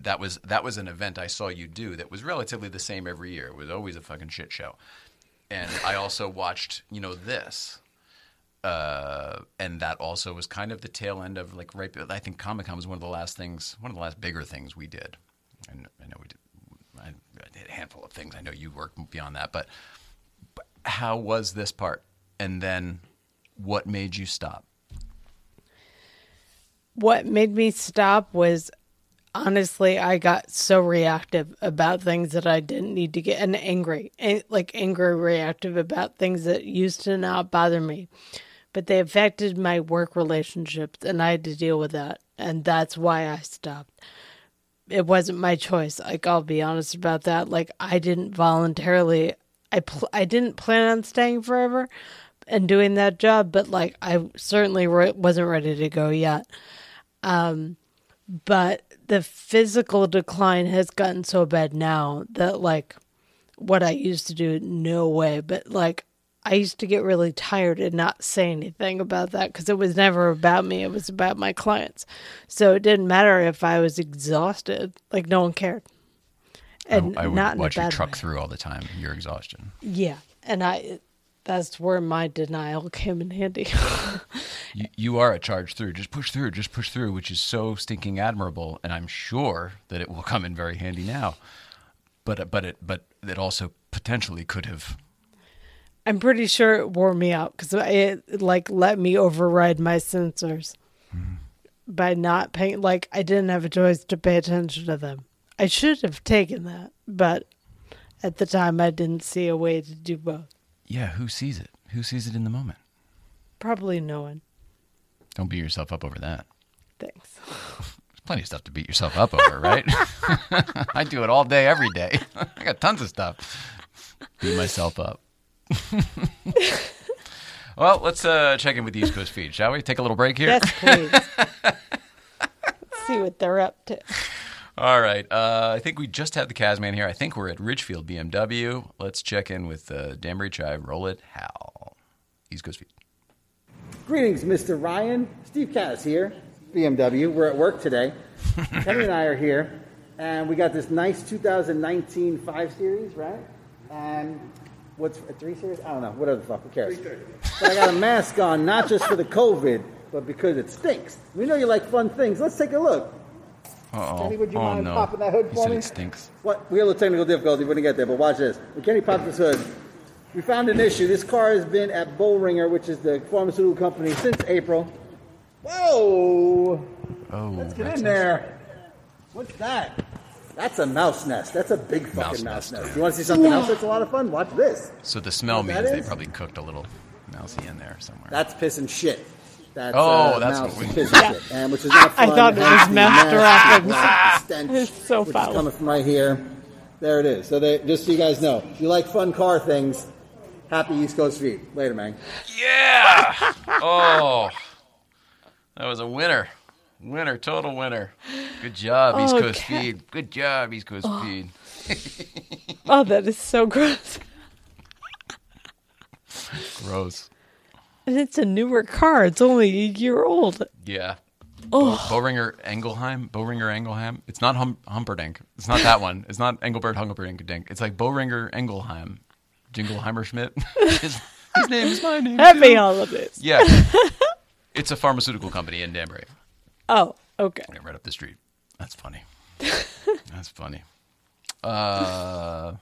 that was that was an event I saw you do that was relatively the same every year. It was always a fucking shit show. And I also watched, you know, this. Uh, and that also was kind of the tail end of like right. I think Comic Con was one of the last things, one of the last bigger things we did. And I know we did. I, I did a handful of things. I know you worked beyond that, but, but how was this part? And then, what made you stop? what made me stop was honestly I got so reactive about things that I didn't need to get and angry like angry reactive about things that used to not bother me. But they affected my work relationships and I had to deal with that and that's why I stopped. It wasn't my choice like I'll be honest about that. Like I didn't voluntarily I pl- I didn't plan on staying forever and doing that job but like I certainly re- wasn't ready to go yet. Um, but the physical decline has gotten so bad now that like what I used to do, no way. But like I used to get really tired and not say anything about that because it was never about me. It was about my clients. So it didn't matter if I was exhausted. Like no one cared. And I, I would not watch you truck way. through all the time. Your exhaustion. Yeah, and I. That's where my denial came in handy. (laughs) You, you are a charge through. Just push through. Just push through, which is so stinking admirable, and I'm sure that it will come in very handy now. But uh, but it but it also potentially could have. I'm pretty sure it wore me out because it like let me override my sensors mm-hmm. by not paying. Like I didn't have a choice to pay attention to them. I should have taken that, but at the time I didn't see a way to do both. Yeah, who sees it? Who sees it in the moment? Probably no one. Don't beat yourself up over that. Thanks. (laughs) There's plenty of stuff to beat yourself up over, right? (laughs) I do it all day, every day. (laughs) I got tons of stuff. Beat myself up. well, let's uh, check in with the East Coast feed, shall we? Take a little break here. Yes, please. See what they're up to. All right. Uh, I think we just had the Casman here. I think we're at Ridgefield BMW. Let's check in with uh, Danbury Chive. Roll it, Hal. East Coast feed. Greetings, Mr. Ryan. Steve Cass here, BMW. We're at work today. (laughs) Kenny and I are here, and we got this nice 2019 5 Series, right? And what's a 3 Series? I don't know. Whatever the fuck. Who cares? But I got a mask on, not just for the COVID, but because it stinks. We know you like fun things. Let's take a look. Uh-oh. Kenny, would you oh, mind no. popping that hood He for said me? it stinks. What? We had a little technical difficulty. We're going to get there, but watch this. When Kenny popped this hood, we found an issue. This car has been at Bullringer, which is the pharmaceutical company, since April. Whoa! Oh, Let's get that's in there. What's that? That's a mouse nest. That's a big fucking Mouse mouse, nest, nest. yeah. You want to see something else that's a lot of fun? Watch this. So the smell means they probably cooked a little mousy in there somewhere. That's piss and shit. That's, Oh, uh, that's mouse what we- piss and. And which is not I thought it was Hence the mouth nasty, droppings. nasty stench, It's so which foul. is coming from right here. There it is. So they, just so you guys know, if you like fun car things, happy East Coast Feed. Later, man. yeah. (laughs) oh, That was a winner. Winner, total winner. Good job, East Oh, Coast cat- Feed. Good job, East Coast Feed. Oh, that is so gross. Gross. And it's a newer car. It's only a year old. Yeah. Bo- Boehringer Ingelheim. Boehringer Ingelheim. It's not hum- Humperdinck. It's not that one. It's not Engelbert Humperdinck. Dink. It's like Bowringer Engelheim. Jingleheimer Schmidt. (laughs) his, his name is my name. Happy too. holidays. Yeah. (laughs) it's a pharmaceutical company in Danbury. Oh, okay. Right up the street. That's funny. (laughs) That's funny. Uh,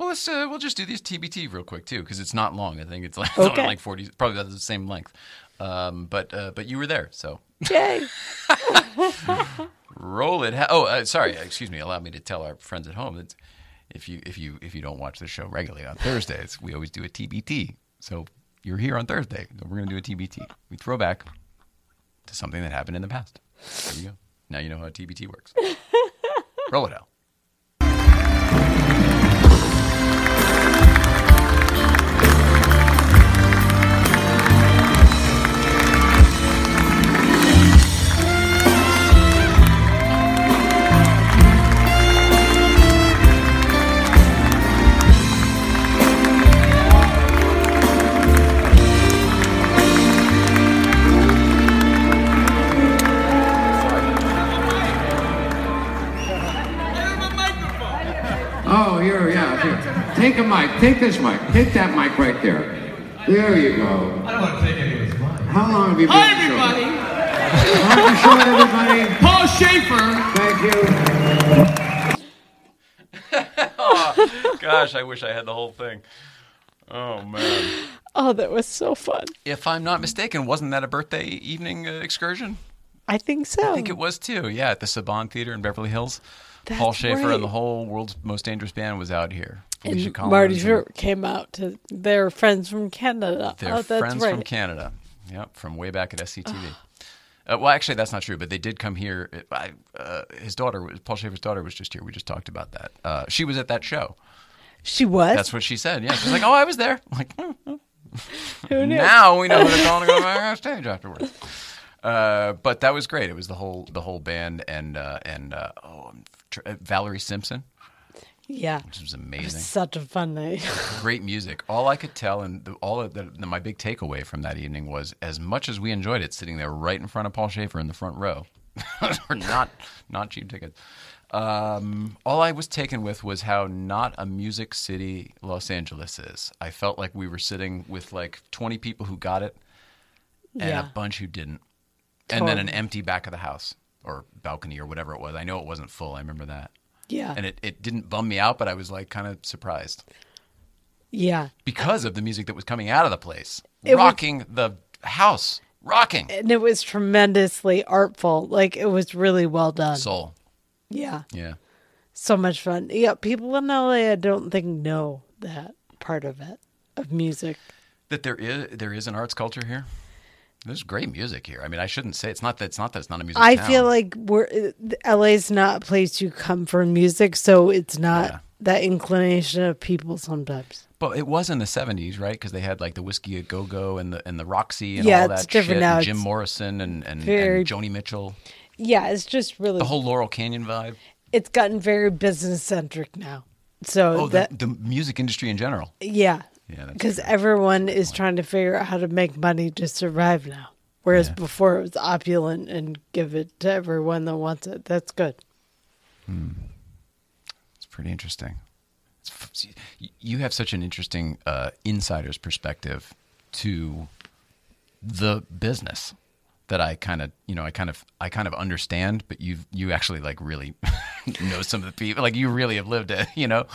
well, let's uh, we'll just do these TBT real quick too, because it's not long. I think it's like (laughs) Okay. like forty, probably about the same length. Um, but uh, but you were there, so Yay. (laughs) roll it. Ha- oh, uh, sorry. Excuse me. Allow me to tell our friends at home that if you if you if you don't watch the show regularly on Thursdays, we always do a TBT. So you're here on Thursday. So we're going to do a TBT. We throw back to something that happened in the past. There you go. Now you know how TBT works. (laughs) Roll it out. Take a mic. Take this mic. Take that mic right there. There you go. I don't want to take anyone's money. How long have you been Hi, in the show? everybody. Martin Short, everybody. Paul Shaffer. Thank you. (laughs) Gosh, I wish I had the whole thing. Oh man. Oh, that was so fun. If I'm not mistaken, wasn't that a birthday evening uh, excursion? I think so. I think it was too. Yeah, at the Saban Theater in Beverly Hills. That's Paul Shaffer right. and the whole world's most dangerous band was out here. And Marty Short came out to their friends from Canada. Their oh, friends right. from Canada. Yep, from way back at SCTV. Uh, well, actually, that's not true. But they did come here. I, uh, his daughter, Paul Shaffer's daughter, was just here. We just talked about that. Uh, she was at that show. She was. That's what she said. Yeah, she's like, "Oh, I was there." I'm like, "Hmm, hmm." Who knew? now we know who they're calling to go (laughs) back on stage afterwards. Uh, but that was great. It was the whole the whole band and uh, and uh, oh, uh, Valerie Simpson, yeah. which was It was amazing. such a fun night. (laughs) Great music. All I could tell, and the, all of the, the, my big takeaway from that evening was, as much as we enjoyed it, sitting there right in front of Paul Shaffer in the front row, (laughs) not not cheap tickets. Um, all I was taken with was how not a music city Los Angeles is. I felt like we were sitting with like 20 people who got it and Yeah. a bunch who didn't. And then an empty back of the house or balcony or whatever it was. I know it wasn't full. I remember that. Yeah. And it, it didn't bum me out, but I was like kind of surprised yeah. because of the music that was coming out of the place, It was- rocking the house, rocking And it was tremendously artful. Like it was really well done. soul. yeah. Yeah, So much fun. Yeah. People in LA, I don't think know that part of it, of music. that there is there is an arts culture here. There's great music here. I mean, I shouldn't say it's not that it's not that it's not a music. I town. feel like we're LA's not a place you come for music, so it's not Yeah. that inclination of people sometimes. but it was in the '70s, right? Because they had like the Whiskey a Go Go and the and the Roxy and Yeah, all that shit. now. And Jim It's Morrison and and, very- and Joni Mitchell. Yeah, it's just really The whole Laurel Canyon vibe. it's gotten very business centric now. So Oh, that the, the music industry in general. yeah, Yeah, because everyone is trying to figure out how to make money to survive now. Whereas Yeah. before it was opulent and give it to everyone that wants it. That's good. It's pretty interesting. It's, f- see, y- you have such an interesting uh, insider's perspective to the business that I kind of, you know, I kind of, I kind of understand, but you, you actually like really (laughs) know some of the people. Like you really have lived it, you know.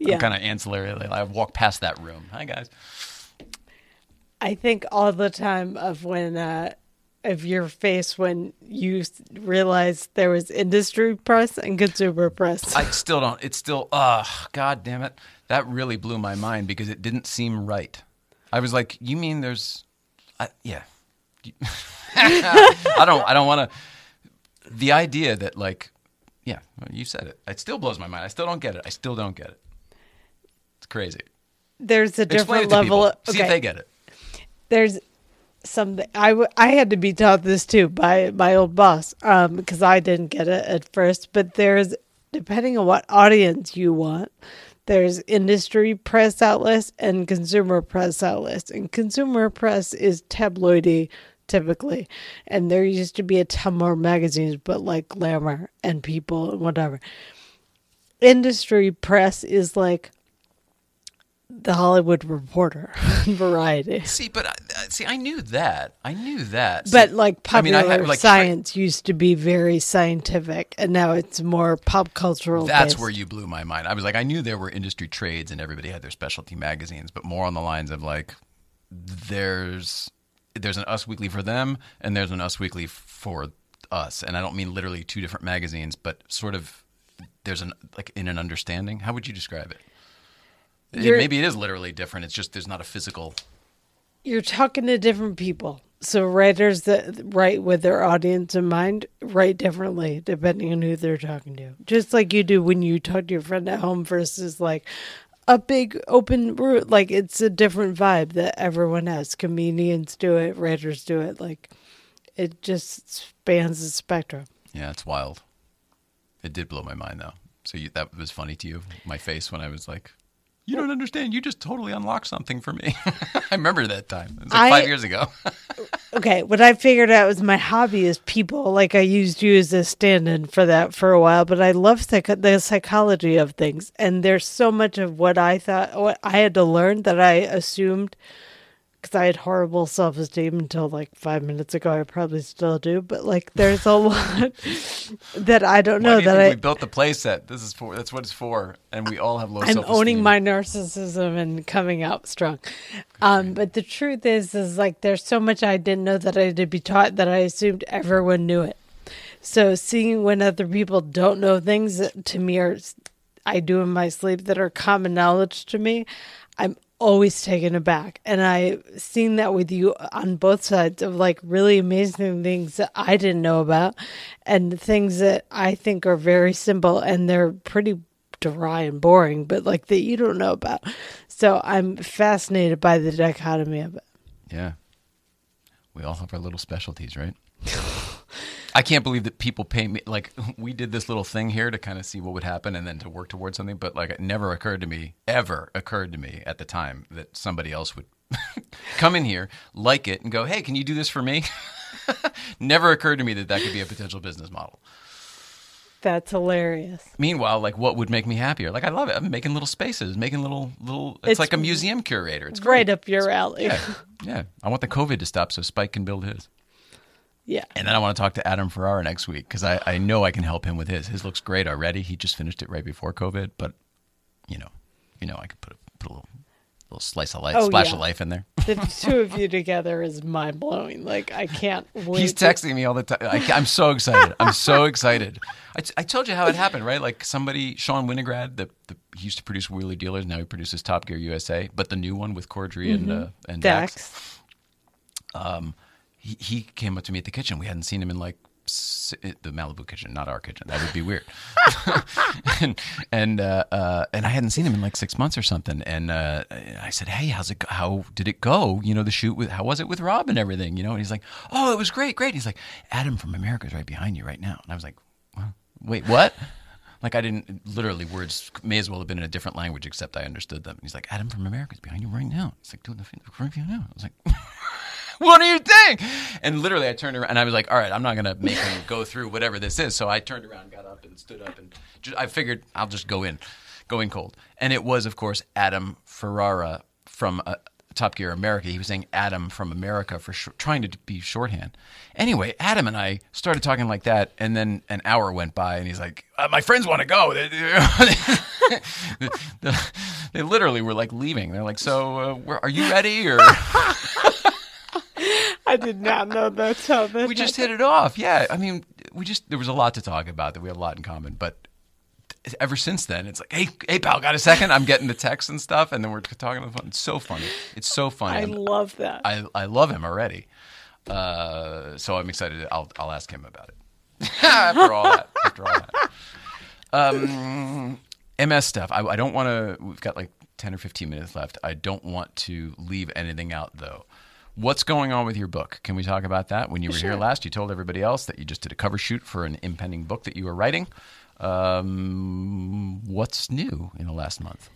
Yeah. I'm kind of ancillary. Like, I've walked past that room. Hi guys. I think all the time of when uh, of your face when you realized there was industry press and consumer press. I still don't. It's still. Uh, God damn it! That really blew my mind because it didn't seem right. I was like, "You mean there's, I, yeah." (laughs) I don't. I don't want to. The idea that like, yeah, you said it. It still blows my mind. I still don't get it. I still don't get it. Crazy. There's a different level. Of, See if they get it. there's something I, w- I had to be taught this too by my old boss um because I didn't get it at first but there's depending on what audience you want there's industry press outlets and consumer press outlets and consumer press is tabloidy typically and there used to be a ton more magazines but like glamour and people and whatever industry press is like the Hollywood Reporter, (laughs) Variety. See, but I, I- see, I knew that. I knew that. See, But like I mean, popular I had, like, science used to be very scientific, and now it's more pop cultural. That's based. where you blew my mind. I was like, I knew there were industry trades and everybody had their specialty magazines, but more on the lines of like, there's there's an Us Weekly for them and there's an Us Weekly for us, and I don't mean literally two different magazines, but sort of there's an like in an understanding. How would you describe it? It- maybe it is literally different. It's just there's not a physical. You're talking to different people. So writers that write with their audience in mind write differently depending on who they're talking to. Just like you do when you talk to your friend at home versus like a big open route. Like it's a different vibe that everyone has. Comedians do it, writers do it. Like it just spans the spectrum. Yeah, it's wild. It did blow my mind though. So you, that was funny to you, my face when I was like, "You don't understand. You just totally unlocked something for me." (laughs) I remember that time. It was like I- five years ago. (laughs) Okay, what I figured out was my hobby is people. Like I used you as a stand-in for that for a while, but I love psych- the psychology of things, and there's so much of what I thought, what I had to learn that I assumed because I had horrible self-esteem until like five minutes ago. I probably still do, but like there's a (laughs) lot that I don't Why know do that I. we built the playset? This is for. That's what it's for, and we all have low I'm self-esteem. owning my narcissism and coming out strong. Um, but the truth is, is like there's so much I didn't know that I had to be taught that I assumed everyone knew it. So seeing when other people don't know things that to me are I do in my sleep that are common knowledge to me, I'm always taken aback. And I've seen that with you on both sides of like really amazing things that I didn't know about and things that I think are very simple and they're pretty dry and boring, but like that you don't know about. So I'm fascinated by the dichotomy of it. Yeah, we all have our little specialties, right? (laughs) I can't believe that people pay me like (laughs) we did this little thing here to kind of see what would happen and then to work towards something. But like it never occurred to me, ever occurred to me at the time that somebody else would (laughs) come in here, like it, and go, "Hey, can you do this for me?" (laughs) never occurred to me that that could be a potential business model. That's hilarious. Meanwhile, like what would make me happier? Like I love it. I'm making little spaces, making little little. It's, It's like a museum curator. It's Right great. up your alley. Yeah, yeah. I want the COVID to stop so Spike can build his. Yeah. And then I want to talk to Adam Ferrara next week because I, I know I can help him with his. His looks great already. He just finished it right before COVID, but you know, you know, I could put a, put a little little slice of life, Oh, splash yeah. of life in there. The (laughs) two of you together is mind blowing. Like I can't wait. He's to- texting me all the time. I, am so excited. I'm so (laughs) excited. I, t- I told you how it happened, right? Like somebody, Sean Winograd, the, the he used to produce Wheeler Dealers. Now he produces Top Gear USA, but the new one with Corddry and uh, and Dax. Mm-hmm. Dax. He, came up to me at the kitchen. We hadn't seen him in like the Malibu kitchen, not our kitchen. That would be weird. (laughs) and and uh, uh, and I hadn't seen him in like six months or something. And uh, I said, "Hey, how's it? Go? How did it go? You know, the shoot with how was it with Rob and everything? You know?" And he's like, "Oh, it was great, great." He's like, "Adam from America is right behind you right now." And I was like, well, "Wait, what?" Like I didn't literally words may as well have been in a different language except I understood them. And he's like, "Adam from America is behind you right now." He's like doing the review now. I was like. (laughs) (laughs) what do you think? And literally, I turned around and I was like, all right, I'm not going to make him go through whatever this is. So I turned around, got up, and stood up. And ju- I figured I'll just go in, go in cold. And it was, of course, Adam Ferrara from uh, Top Gear America. He was saying Adam from America for sh- trying to be shorthand. Anyway, Adam and I started talking like that. And then an hour went by, and he's like, uh, my friends want to go. (laughs) They literally were like leaving. They're like, so uh, are you ready? Or. (laughs) I did not know that's how that. (laughs) we just hit it off. Yeah, I mean, we just there was a lot to talk about that we had a lot in common. But ever since then, it's like, hey, hey, pal, got a second? I'm getting the text and stuff, and then we're talking on the phone. It's so funny. It's so funny. I love that. I I love him already. Uh, so I'm excited. I'll I'll ask him about it. (laughs) after all that, after all that. Um, MS stuff. I, I don't want to. We've got like ten or fifteen minutes left. I don't want to leave anything out though. What's going on with your book? Can we talk about that? When you were here last, you told everybody else that you just did a cover shoot for an impending book that you were writing. Um, what's new in the last month?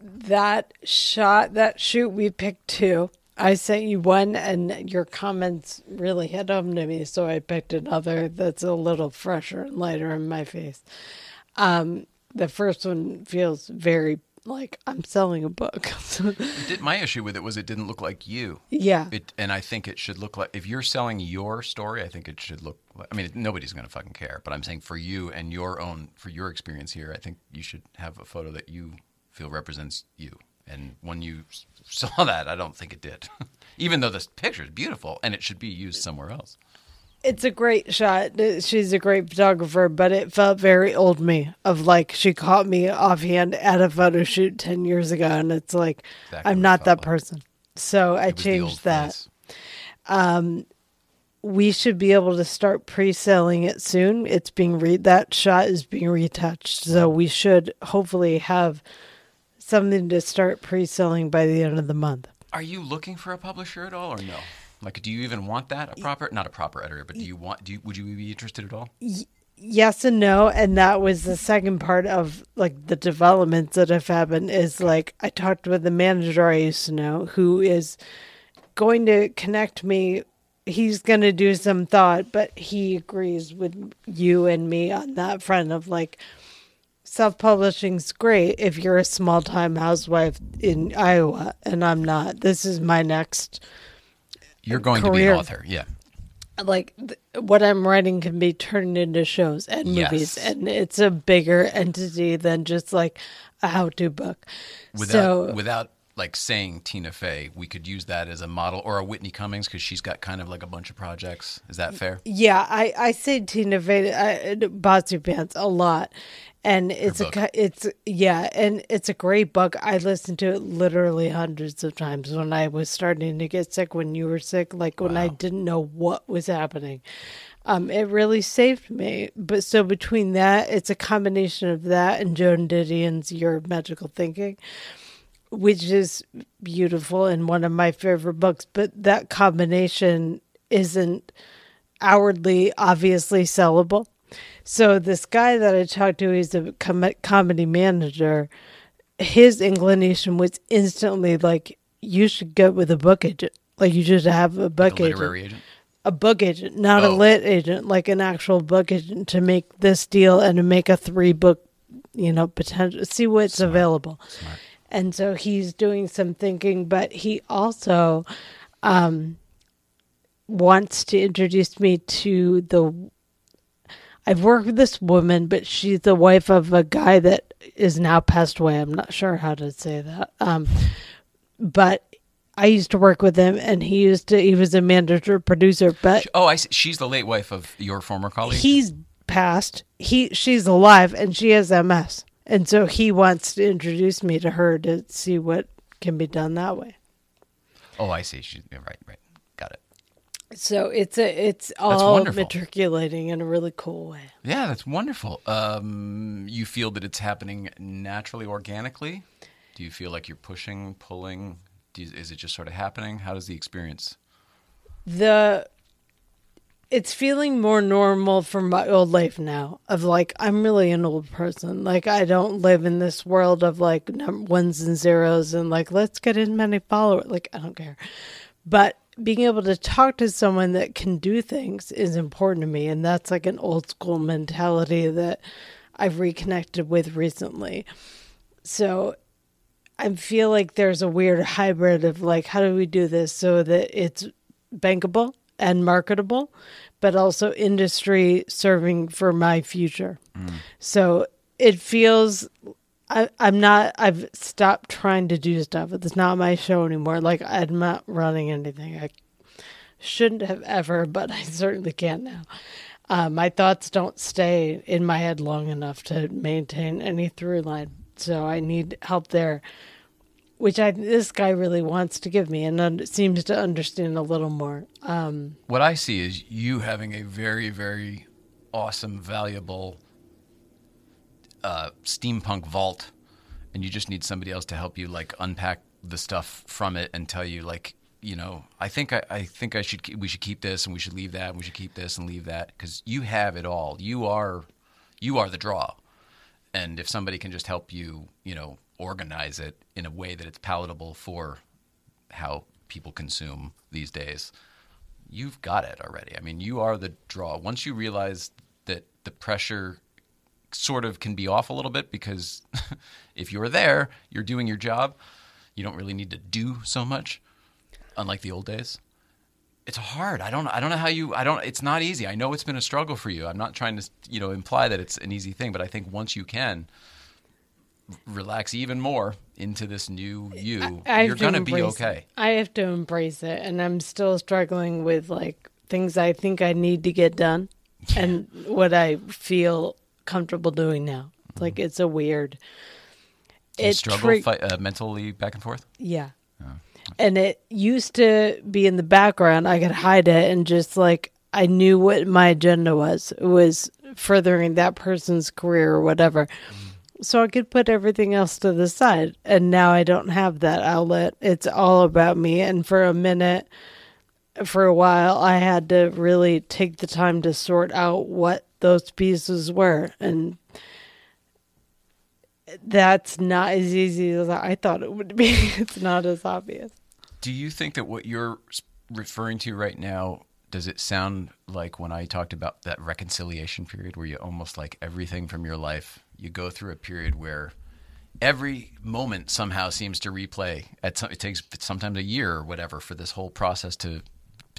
that shot, that shoot, we picked two. I sent you one, and your comments really hit home to me, so I picked another that's a little fresher and lighter in my face. Um, the first one feels very like I'm selling a book. (laughs) Did, my issue with it was it didn't look like you. yeah, It, and I think it should look like if you're selling your story, I think it should look. Like, I mean, nobody's going to fucking care, but I'm saying for you and your own, for your experience here, I think you should have a photo that you feel represents you. And when you saw that, I don't think it did, (laughs) even though this picture is beautiful and it should be used somewhere else. It's a great shot. She's a great photographer, but it felt very old me of like she caught me offhand at a photo shoot 10 years ago. And it's like, Exactly I'm not that like. person. So I It was the old changed that. face. Um, we should be able to start pre-selling it soon. It's being re that shot is being retouched, so we should hopefully have something to start pre-selling by the end of the month. Are you looking for a publisher at all, or no? Like, do you even want that? A proper, not a proper editor, but do you want? Do you, would you be interested at all? Yes and no, and that was the second part of like the developments that have happened. Is like I talked with the manager I used to know who is going to connect me. He's going to do some thought, but he agrees with you and me on that front of like self publishing's great if you're a small time housewife in Iowa, and I'm not. This is my next You're going to be an author, yeah. like th- what I'm writing can be turned into shows and movies, Yes. and it's a bigger entity than just like a how-to book. Without, so without like saying Tina Fey, we could use that as a model, or a Whitney Cummings because she's got kind of like a bunch of projects. Is that fair? yeah, I I say Tina Fey, uh, I, Bossypants a lot, and it's a it's yeah, and it's a great book. I listened to it literally hundreds of times when I was starting to get sick. When you were sick, like when I didn't know what was happening. Um, it really saved me. But so between that, it's a combination of that and Joan Didion's Your Magical Thinking, which is beautiful and one of my favorite books. But that combination isn't outwardly obviously sellable. So this guy that I talked to, he's a com- comedy manager. His inclination was instantly like, you should go with a book agent. Like you should have a book A agent literary agent. a book agent, not a Oh. lit agent, like an actual book agent to make this deal and to make a three book, you know, potential, see what's available. And so he's doing some thinking, but he also um, wants to introduce me to the. I've worked with this woman, but she's the wife of a guy that is now passed away. I'm not sure how to say that. Um, but I used to work with him, and he used to. He was a manager producer, but Oh, I see. She's the late wife of your former colleague. he's passed. He she's alive, and she has MS, and so he wants to introduce me to her to see what can be done that way. oh, I see. She, yeah, right, right. So it's a it's all matriculating in a really cool way. Yeah, that's wonderful. Um, you feel that it's happening naturally, organically? Do you feel like you're pushing, pulling? Do you, is it just sort of happening? How does the experience? the it's feeling more normal from my old life now of like i'm really an old person like i don't live in this world of like ones and zeros and like let's get as many followers like i don't care but being able to talk to someone that can do things is important to me and that's like an old school mentality that i've reconnected with recently so I feel like there's a weird hybrid of like, how do we do this so that it's bankable and marketable, but also industry serving for my future. Mm. So it feels. I, I'm not. I've stopped trying to do stuff. It's not my show anymore. Like I'm not running anything. I shouldn't have ever, but I certainly can now. Uh, my thoughts don't stay in my head long enough to maintain any through line, so I need help there, which I this guy really wants to give me and un- seems to understand a little more. Um, What I see is you having a very, very awesome, valuable steampunk vault, and you just need somebody else to help you like unpack the stuff from it and tell you like you know, I think I, I think I should we should keep this and we should leave that and we should keep this and leave that because you have it all. You are you are the draw, and if somebody can just help you, you know, organize it in a way that it's palatable for how people consume these days, you've got it already. I mean, you are the draw. Once you realize that the pressure sort of can be off a little bit because (laughs) if you're there, you're doing your job. You don't really need to do so much, unlike the old days. It's hard. I don't. I don't know how you. I don't. It's not easy. I know it's been a struggle for you. I'm not trying to, you know, imply that it's an easy thing, but I think once you can relax even more into this new you, I have you're to gonna be okay. it. I have to embrace it, and I'm still struggling with like things I think I need to get done, (laughs) and what I feel comfortable doing now. Like it's a weird. It struggle tri- fi- uh, mentally back and forth. Yeah. And it used to be in the background. I could hide it and just like I knew what my agenda was. It was furthering that person's career or whatever. So I could put everything else to the side. And now I don't have that outlet. It's all about me. And for a minute, for a while, I had to really take the time to sort out what those pieces were. And that's not as easy as I thought it would be. (laughs) it's not as obvious. Do you think that what you're referring to right now does it sound like when I talked about that reconciliation period where you almost like everything from your life you go through a period where every moment somehow seems to replay at some, it takes sometimes a year or whatever for this whole process to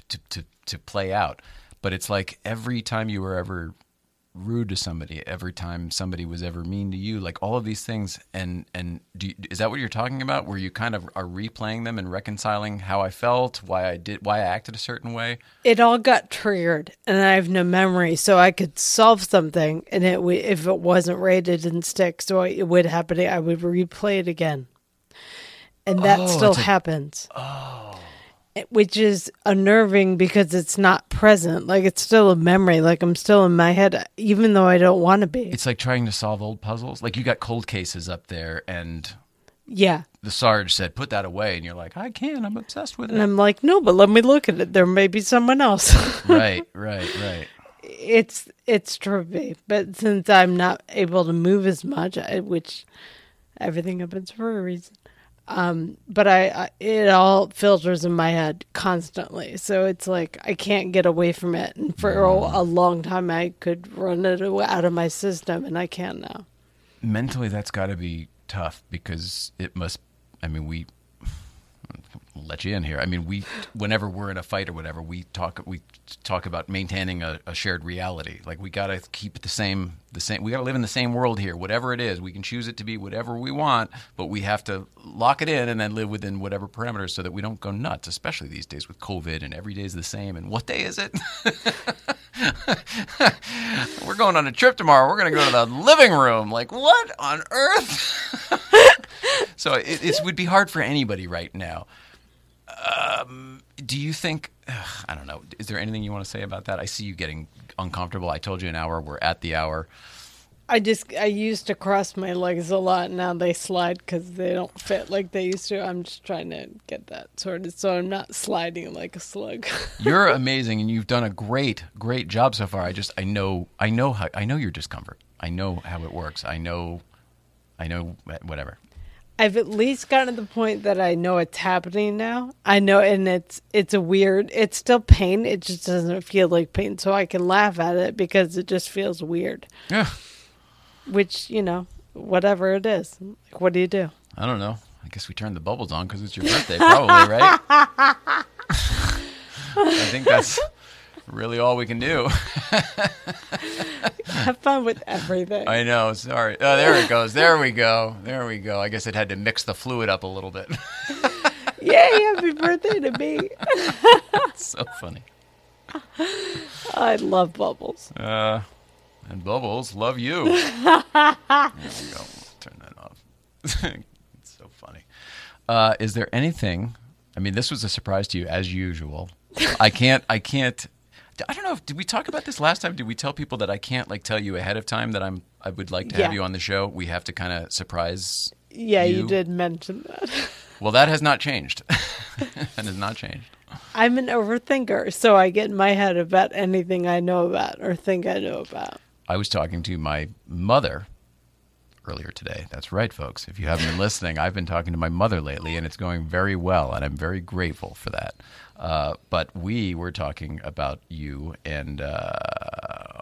to to, to play out but it's like every time you were ever rude to somebody every time somebody was ever mean to you like all of these things and and do you, is that what you're talking about where you kind of are replaying them and reconciling how I felt why I did why I acted a certain way It all got triggered, and I have no memory, so I could solve something, and it if it wasn't right, it didn't stick. So it would happen. I would replay it again, and that Oh, still a- happens. Oh, which is unnerving because it's not present. Like it's still a memory. Like I'm still in my head, even though I don't want to be. it's like trying to solve old puzzles like you got cold cases up there and yeah. the sarge said put that away and you're like I can't I'm obsessed with it." And I'm like, no, but let me look at it. There may be someone else. (laughs) right right right it's it's trippy, but since I'm not able to move as much, I, which everything happens for a reason. Um, but I, I it all filters in my head constantly, so it's like I can't get away from it. And for a, a long time, I could run it out of my system, and I can't now. mentally that's got to be tough because it must i mean we let you in here i mean we whenever we're in a fight or whatever we talk we talk about maintaining a, a shared reality like we got to keep the same the same we got to live in the same world here whatever it is we can choose it to be whatever we want but we have to lock it in and then live within whatever parameters so that we don't go nuts especially these days with covid and every day is the same and what day is it (laughs) we're going on a trip tomorrow. We're going to go to the living room. Like, what on earth? (laughs) so it, it would be hard for anybody right now. Um, do you think? ugh, I don't know. Is there anything you want to say about that? I see you getting uncomfortable. I told you an hour. We're at the hour. I just I used to cross my legs a lot. Now they slide because they don't fit like they used to. I'm just trying to get that sorted so I'm not sliding like a slug. (laughs) You're amazing, and you've done a great, great job so far. I just, I know, I know how, I know your discomfort. I know how it works. I know, I know, whatever. I've at least gotten to the point that I know it's happening now. I know, and it's it's a weird. It's still pain. It just doesn't feel like pain, so I can laugh at it because it just feels weird. Yeah. Which you know, whatever it is, like, what do you do? I don't know. I guess we turned the bubbles on because it's your birthday, probably, right? (laughs) (laughs) I think that's really all we can do. (laughs) Have fun with everything. I know. Sorry. Oh, there it goes. There we go. There we go. I guess it had to mix the fluid up a little bit. (laughs) Yay! Happy birthday to me. (laughs) So funny. I love bubbles. Uh, and Bubbles, love you. there we go. Turn that off. it's so funny. Uh, is there anything? I mean, this was a surprise to you as usual. I can't. I can't. I don't know. If, did we talk about this last time? Did we tell people that I can't like tell you ahead of time that I'm? I would like to have Yeah. you on the show. We have to kind of surprise. Yeah, you, You? did mention that. (laughs) Well, that has not changed. (laughs) and has not changed. I'm an overthinker, so I get in my head about anything I know about or think I know about. I was talking to my mother earlier today. That's right, folks. If you haven't been listening, I've been talking to my mother lately, and it's going very well, and I'm very grateful for that. Uh, but we were talking about you, and uh,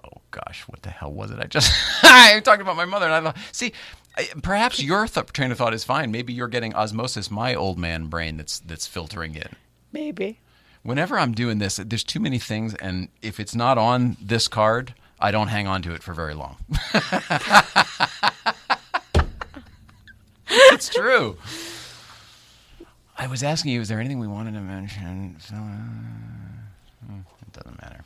oh gosh, what the hell was it? I just (laughs) I talked about my mother, and I thought, see, perhaps your th- train of thought is fine. Maybe you're getting osmosis, my old man brain that's that's filtering in Maybe. whenever I'm doing this, there's too many things, and if it's not on this card, I don't hang on to it for very long. (laughs) it's true. I was asking you, is there anything we wanted to mention? So, uh, it doesn't matter.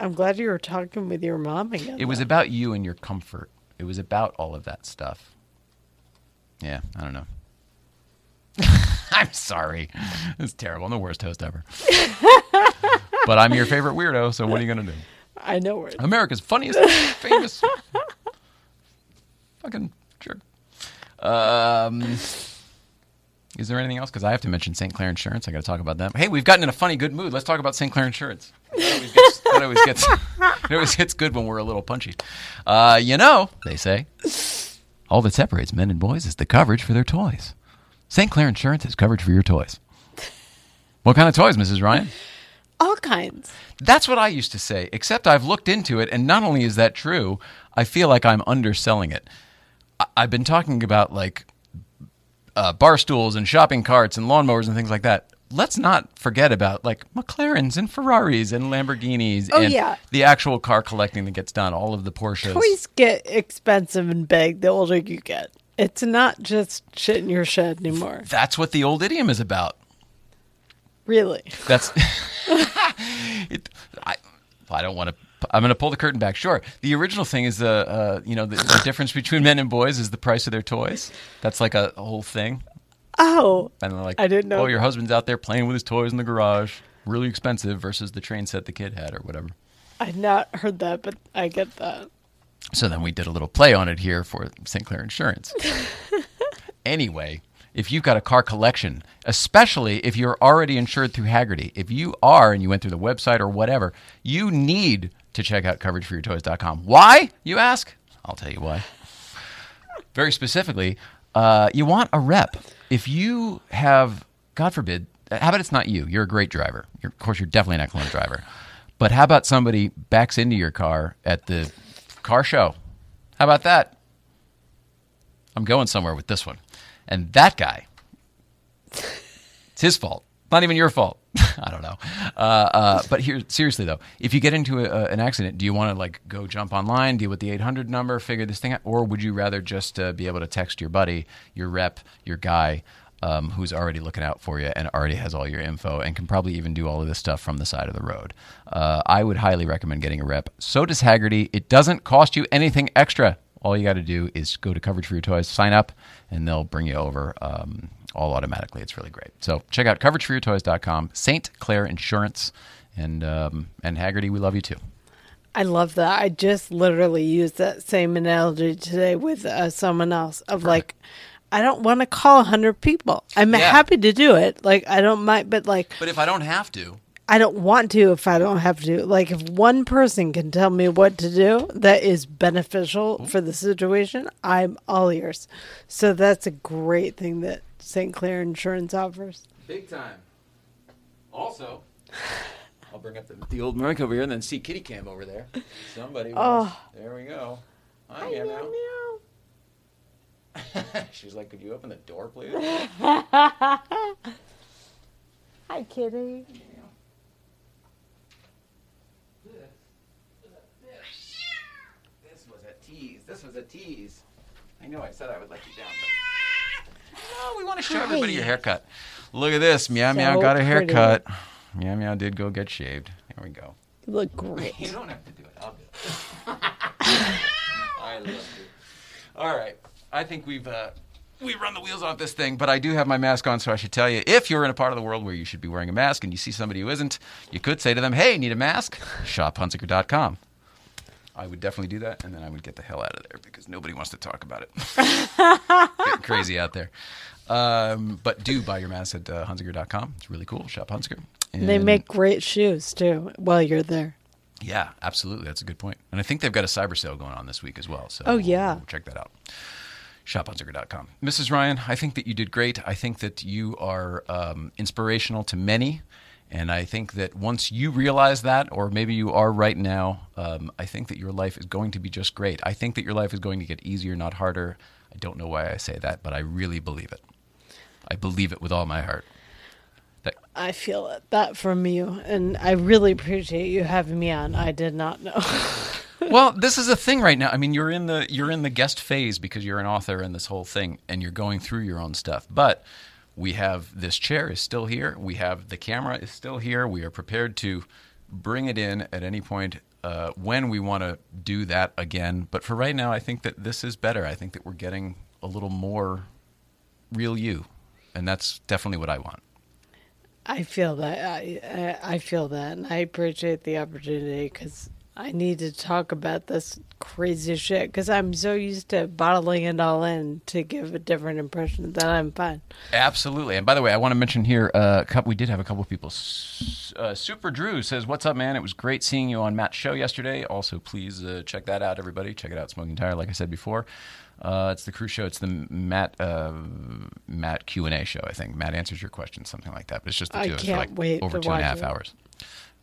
I'm glad you were talking with your mom again. It was about you and your comfort. It was about all of that stuff. Yeah, I don't know. (laughs) I'm sorry. It's terrible. I'm the worst host ever. (laughs) but I'm your favorite weirdo, so what are you going to do? I know where. America's funniest, (laughs) famous fucking jerk. Um, is there anything else? Because I have to mention St. Clair Insurance. I got to talk about them. Hey, we've gotten in a funny good mood. Let's talk about St. Clair Insurance. That always gets, that always gets, (laughs) it always gets good when we're a little punchy. Uh, you know, they say, all that separates men and boys is the coverage for their toys. St. Clair Insurance has coverage for your toys. What kind of toys, Mrs. Ryan? All kinds. That's what I used to say, except I've looked into it, and not only is that true, I feel like I'm underselling it. I- I've been talking about like uh, bar stools and shopping carts and lawnmowers and things like that. Let's not forget about like McLarens and Ferraris and Lamborghinis Oh, and yeah. the actual car collecting that gets done, all of the Porsches. Toys get expensive and big the older you get. It's not just shit in your shed anymore. That's what the old idiom is about. Really. That's (laughs) (laughs) it, I. I don't want to. I'm going to pull the curtain back. Sure. The original thing is the uh, you know the, the (laughs) difference between men and boys is the price of their toys. That's like a, a whole thing. Oh, And they're like, I didn't know Oh, your husband's out there playing with his toys in the garage, really expensive versus the train set the kid had or whatever. I've not heard that, but I get that. So then we did a little play on it here for St. Clair Insurance. (laughs) anyway, if you've got a car collection, especially if you're already insured through Hagerty, if you are and you went through the website or whatever, you need to check out coverageforyourtoys.com. Why, you ask? I'll tell you why. Very specifically, uh, you want a rep. If you have, God forbid, how about it's not you? You're a great driver. You're, of course, you're definitely an excellent driver. But how about somebody backs into your car at the car show? How about that? I'm going somewhere with this one. And that guy, it's his fault. Not even your fault. (laughs) I don't know. Uh, uh, but here, seriously though, if you get into a, an accident, do you want to like go jump online, deal with the 800 number, figure this thing out, or would you rather just uh, be able to text your buddy, your rep, your guy, um, who's already looking out for you and already has all your info and can probably even do all of this stuff from the side of the road? Uh, I would highly recommend getting a rep. So does Hagerty. It doesn't cost you anything extra. All you got to do is go to Coverage for Your Toys, sign up, and they'll bring you over um, all automatically. It's really great. So check out coverageforyourtoys.com, St. Clair Insurance, and um, and Hagerty. We love you too. I love that. I just literally used that same analogy today with uh, someone else of like, I don't want to call a hundred people. I'm Yeah. happy to do it. Like I don't mind, but like But if I don't have to, I don't want to if I don't have to. Like if one person can tell me what to do that is beneficial for the situation, I'm all ears. So that's a great thing that St. Clair Insurance offers. big time. Also, (laughs) I'll bring up the, the old mic over here and then see Kitty Cam over there. Somebody. Oh. There we go. Hi, meow, meow. (laughs) She's like, could you open the door, please? (laughs) Hi, kitty. This was a tease. This was a tease. I know I said I would let you down, but no, we want to show everybody your haircut. Look at this. Meow meow So got a pretty. haircut. Meow meow did go get shaved. There we go. You look great. (laughs) You don't have to do it. I'll do it. (laughs) I love you. All right. I think we've uh, we run the wheels off this thing, but I do have my mask on, so I should tell you if you're in a part of the world where you should be wearing a mask and you see somebody who isn't, you could say to them, "Hey, need a mask? ShopHunziker.com." I would definitely do that, and then I would get the hell out of there because nobody wants to talk about it. (laughs) Getting crazy out there. Um, but do buy your mask at uh, hunziker.com. It's really cool. Shop Hunziker. And they make great shoes too while you're there. Yeah, absolutely. That's a good point. And I think they've got a cyber sale going on this week as well. So Oh, yeah. check that out. ShopHunziker.com. Mrs. Ryan, I think that you did great. I think that you are um, inspirational to many. And I think that once you realize that, or maybe you are right now, um, I think that your life is going to be just great. I think that your life is going to get easier, not harder. I don't know why I say that, but I really believe it. I believe it with all my heart. That I feel it, that from you, and I really appreciate you having me on. I did not know. (laughs) well, this is a thing right now. I mean, you're in the you're in the guest phase because you're an author and this whole thing, and you're going through your own stuff. But we have this chair is still here. We have the camera is still here. We are prepared to bring it in at any point uh, when we want to do that again. But for right now, I think that this is better. I think that we're getting a little more real you, and that's definitely what I want. I feel that. I I I feel that, and I appreciate the opportunity because I need to talk about this crazy shit because I'm so used to bottling it all in to give a different impression that I'm fine. Absolutely. And by the way, I want to mention here, uh, a couple, we did have a couple of people. Uh, Super Drew says, "What's up, man? It was great seeing you on Matt's show yesterday. Also, please uh, check that out, everybody. Check it out, Smoking Tire. Like I said before, uh, it's the crew show. It's the Matt uh, Matt Q and A show. I think Matt answers your questions, something like that. But it's just the I two of us for can't like wait over two and a half it. hours.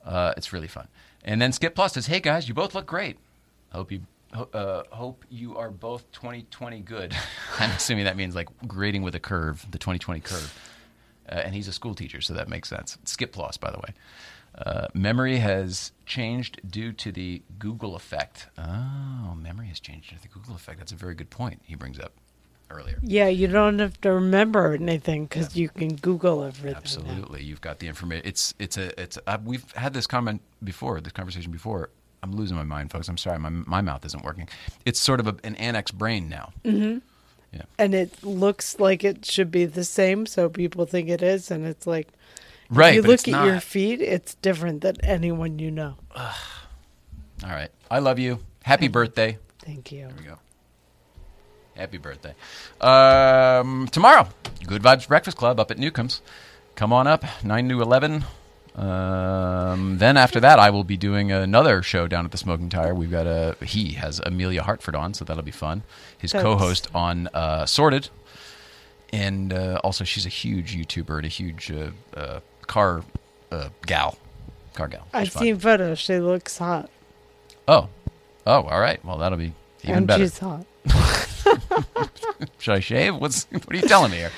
Uh, it's really fun. And then Skip Plus says, "Hey guys, you both look great. Hope you." Uh, hope you are both 2020 good. (laughs) I'm assuming that means like grading with a curve, the 2020 curve. Uh, and he's a school teacher, so that makes sense. Skip loss, by the way. Uh, memory has changed due to the Google effect. Oh, memory has changed due to the Google effect. That's a very good point he brings up earlier. Yeah, you don't have to remember anything because you can Google everything. now. Absolutely, you've got the information. It's it's a it's. Uh, we've had this comment before, this conversation before. I'm losing my mind, folks. I'm sorry, my my mouth isn't working. It's sort of a, an annex brain now. Yeah, And it looks like it should be the same, so people think it is, and it's like Right, If you look at not. your feet, it's different than anyone you know. All right, I love you. Happy birthday. Thank you. There we go. Happy birthday. Um, tomorrow, Good Vibes Breakfast Club up at Newcomb's. Come on up, 9 to 11. Um, then after that, I will be doing another show down at the Smoking Tire. We've got a, he has Amelia Hartford on, so that'll be fun. His That's- co host on uh, Sorted. And uh, also, she's a huge YouTuber and a huge uh, uh, car uh, gal. Car gal. I've fun. seen photos. She looks hot. Oh. Oh, all right. Well, that'll be even and better. she's hot. (laughs) Should I shave? What's what are you telling me here?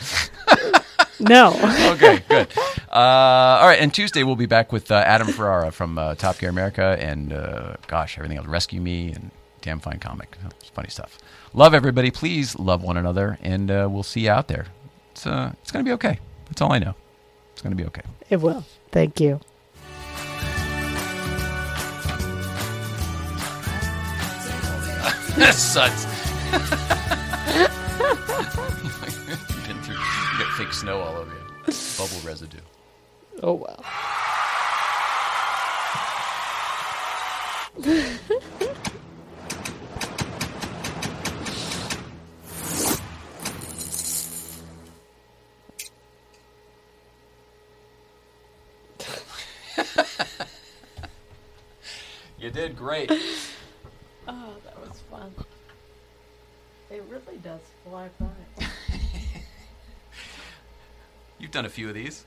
(laughs) No. (laughs) okay, good. Uh, all right, and Tuesday we'll be back with uh, Adam Ferrara from uh, Top Gear America and uh, gosh, everything else, Rescue Me and Damn Fine Comic. It's funny stuff. Love everybody. Please love one another, and uh, we'll see you out there. It's uh, it's gonna be okay. That's all I know. It's gonna be okay. it will. Thank you. (laughs) Sucks. Been through, you got fake snow all over you. Bubble residue. Oh, well. You did great. Oh, that was fun. It really does fly by. (laughs) You've done a few of these.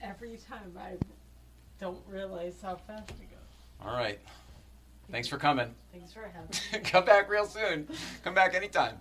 Every time I don't realize how fast it goes. All right. Thanks for coming. Thanks for having (laughs) me. Come back real soon. Come back anytime.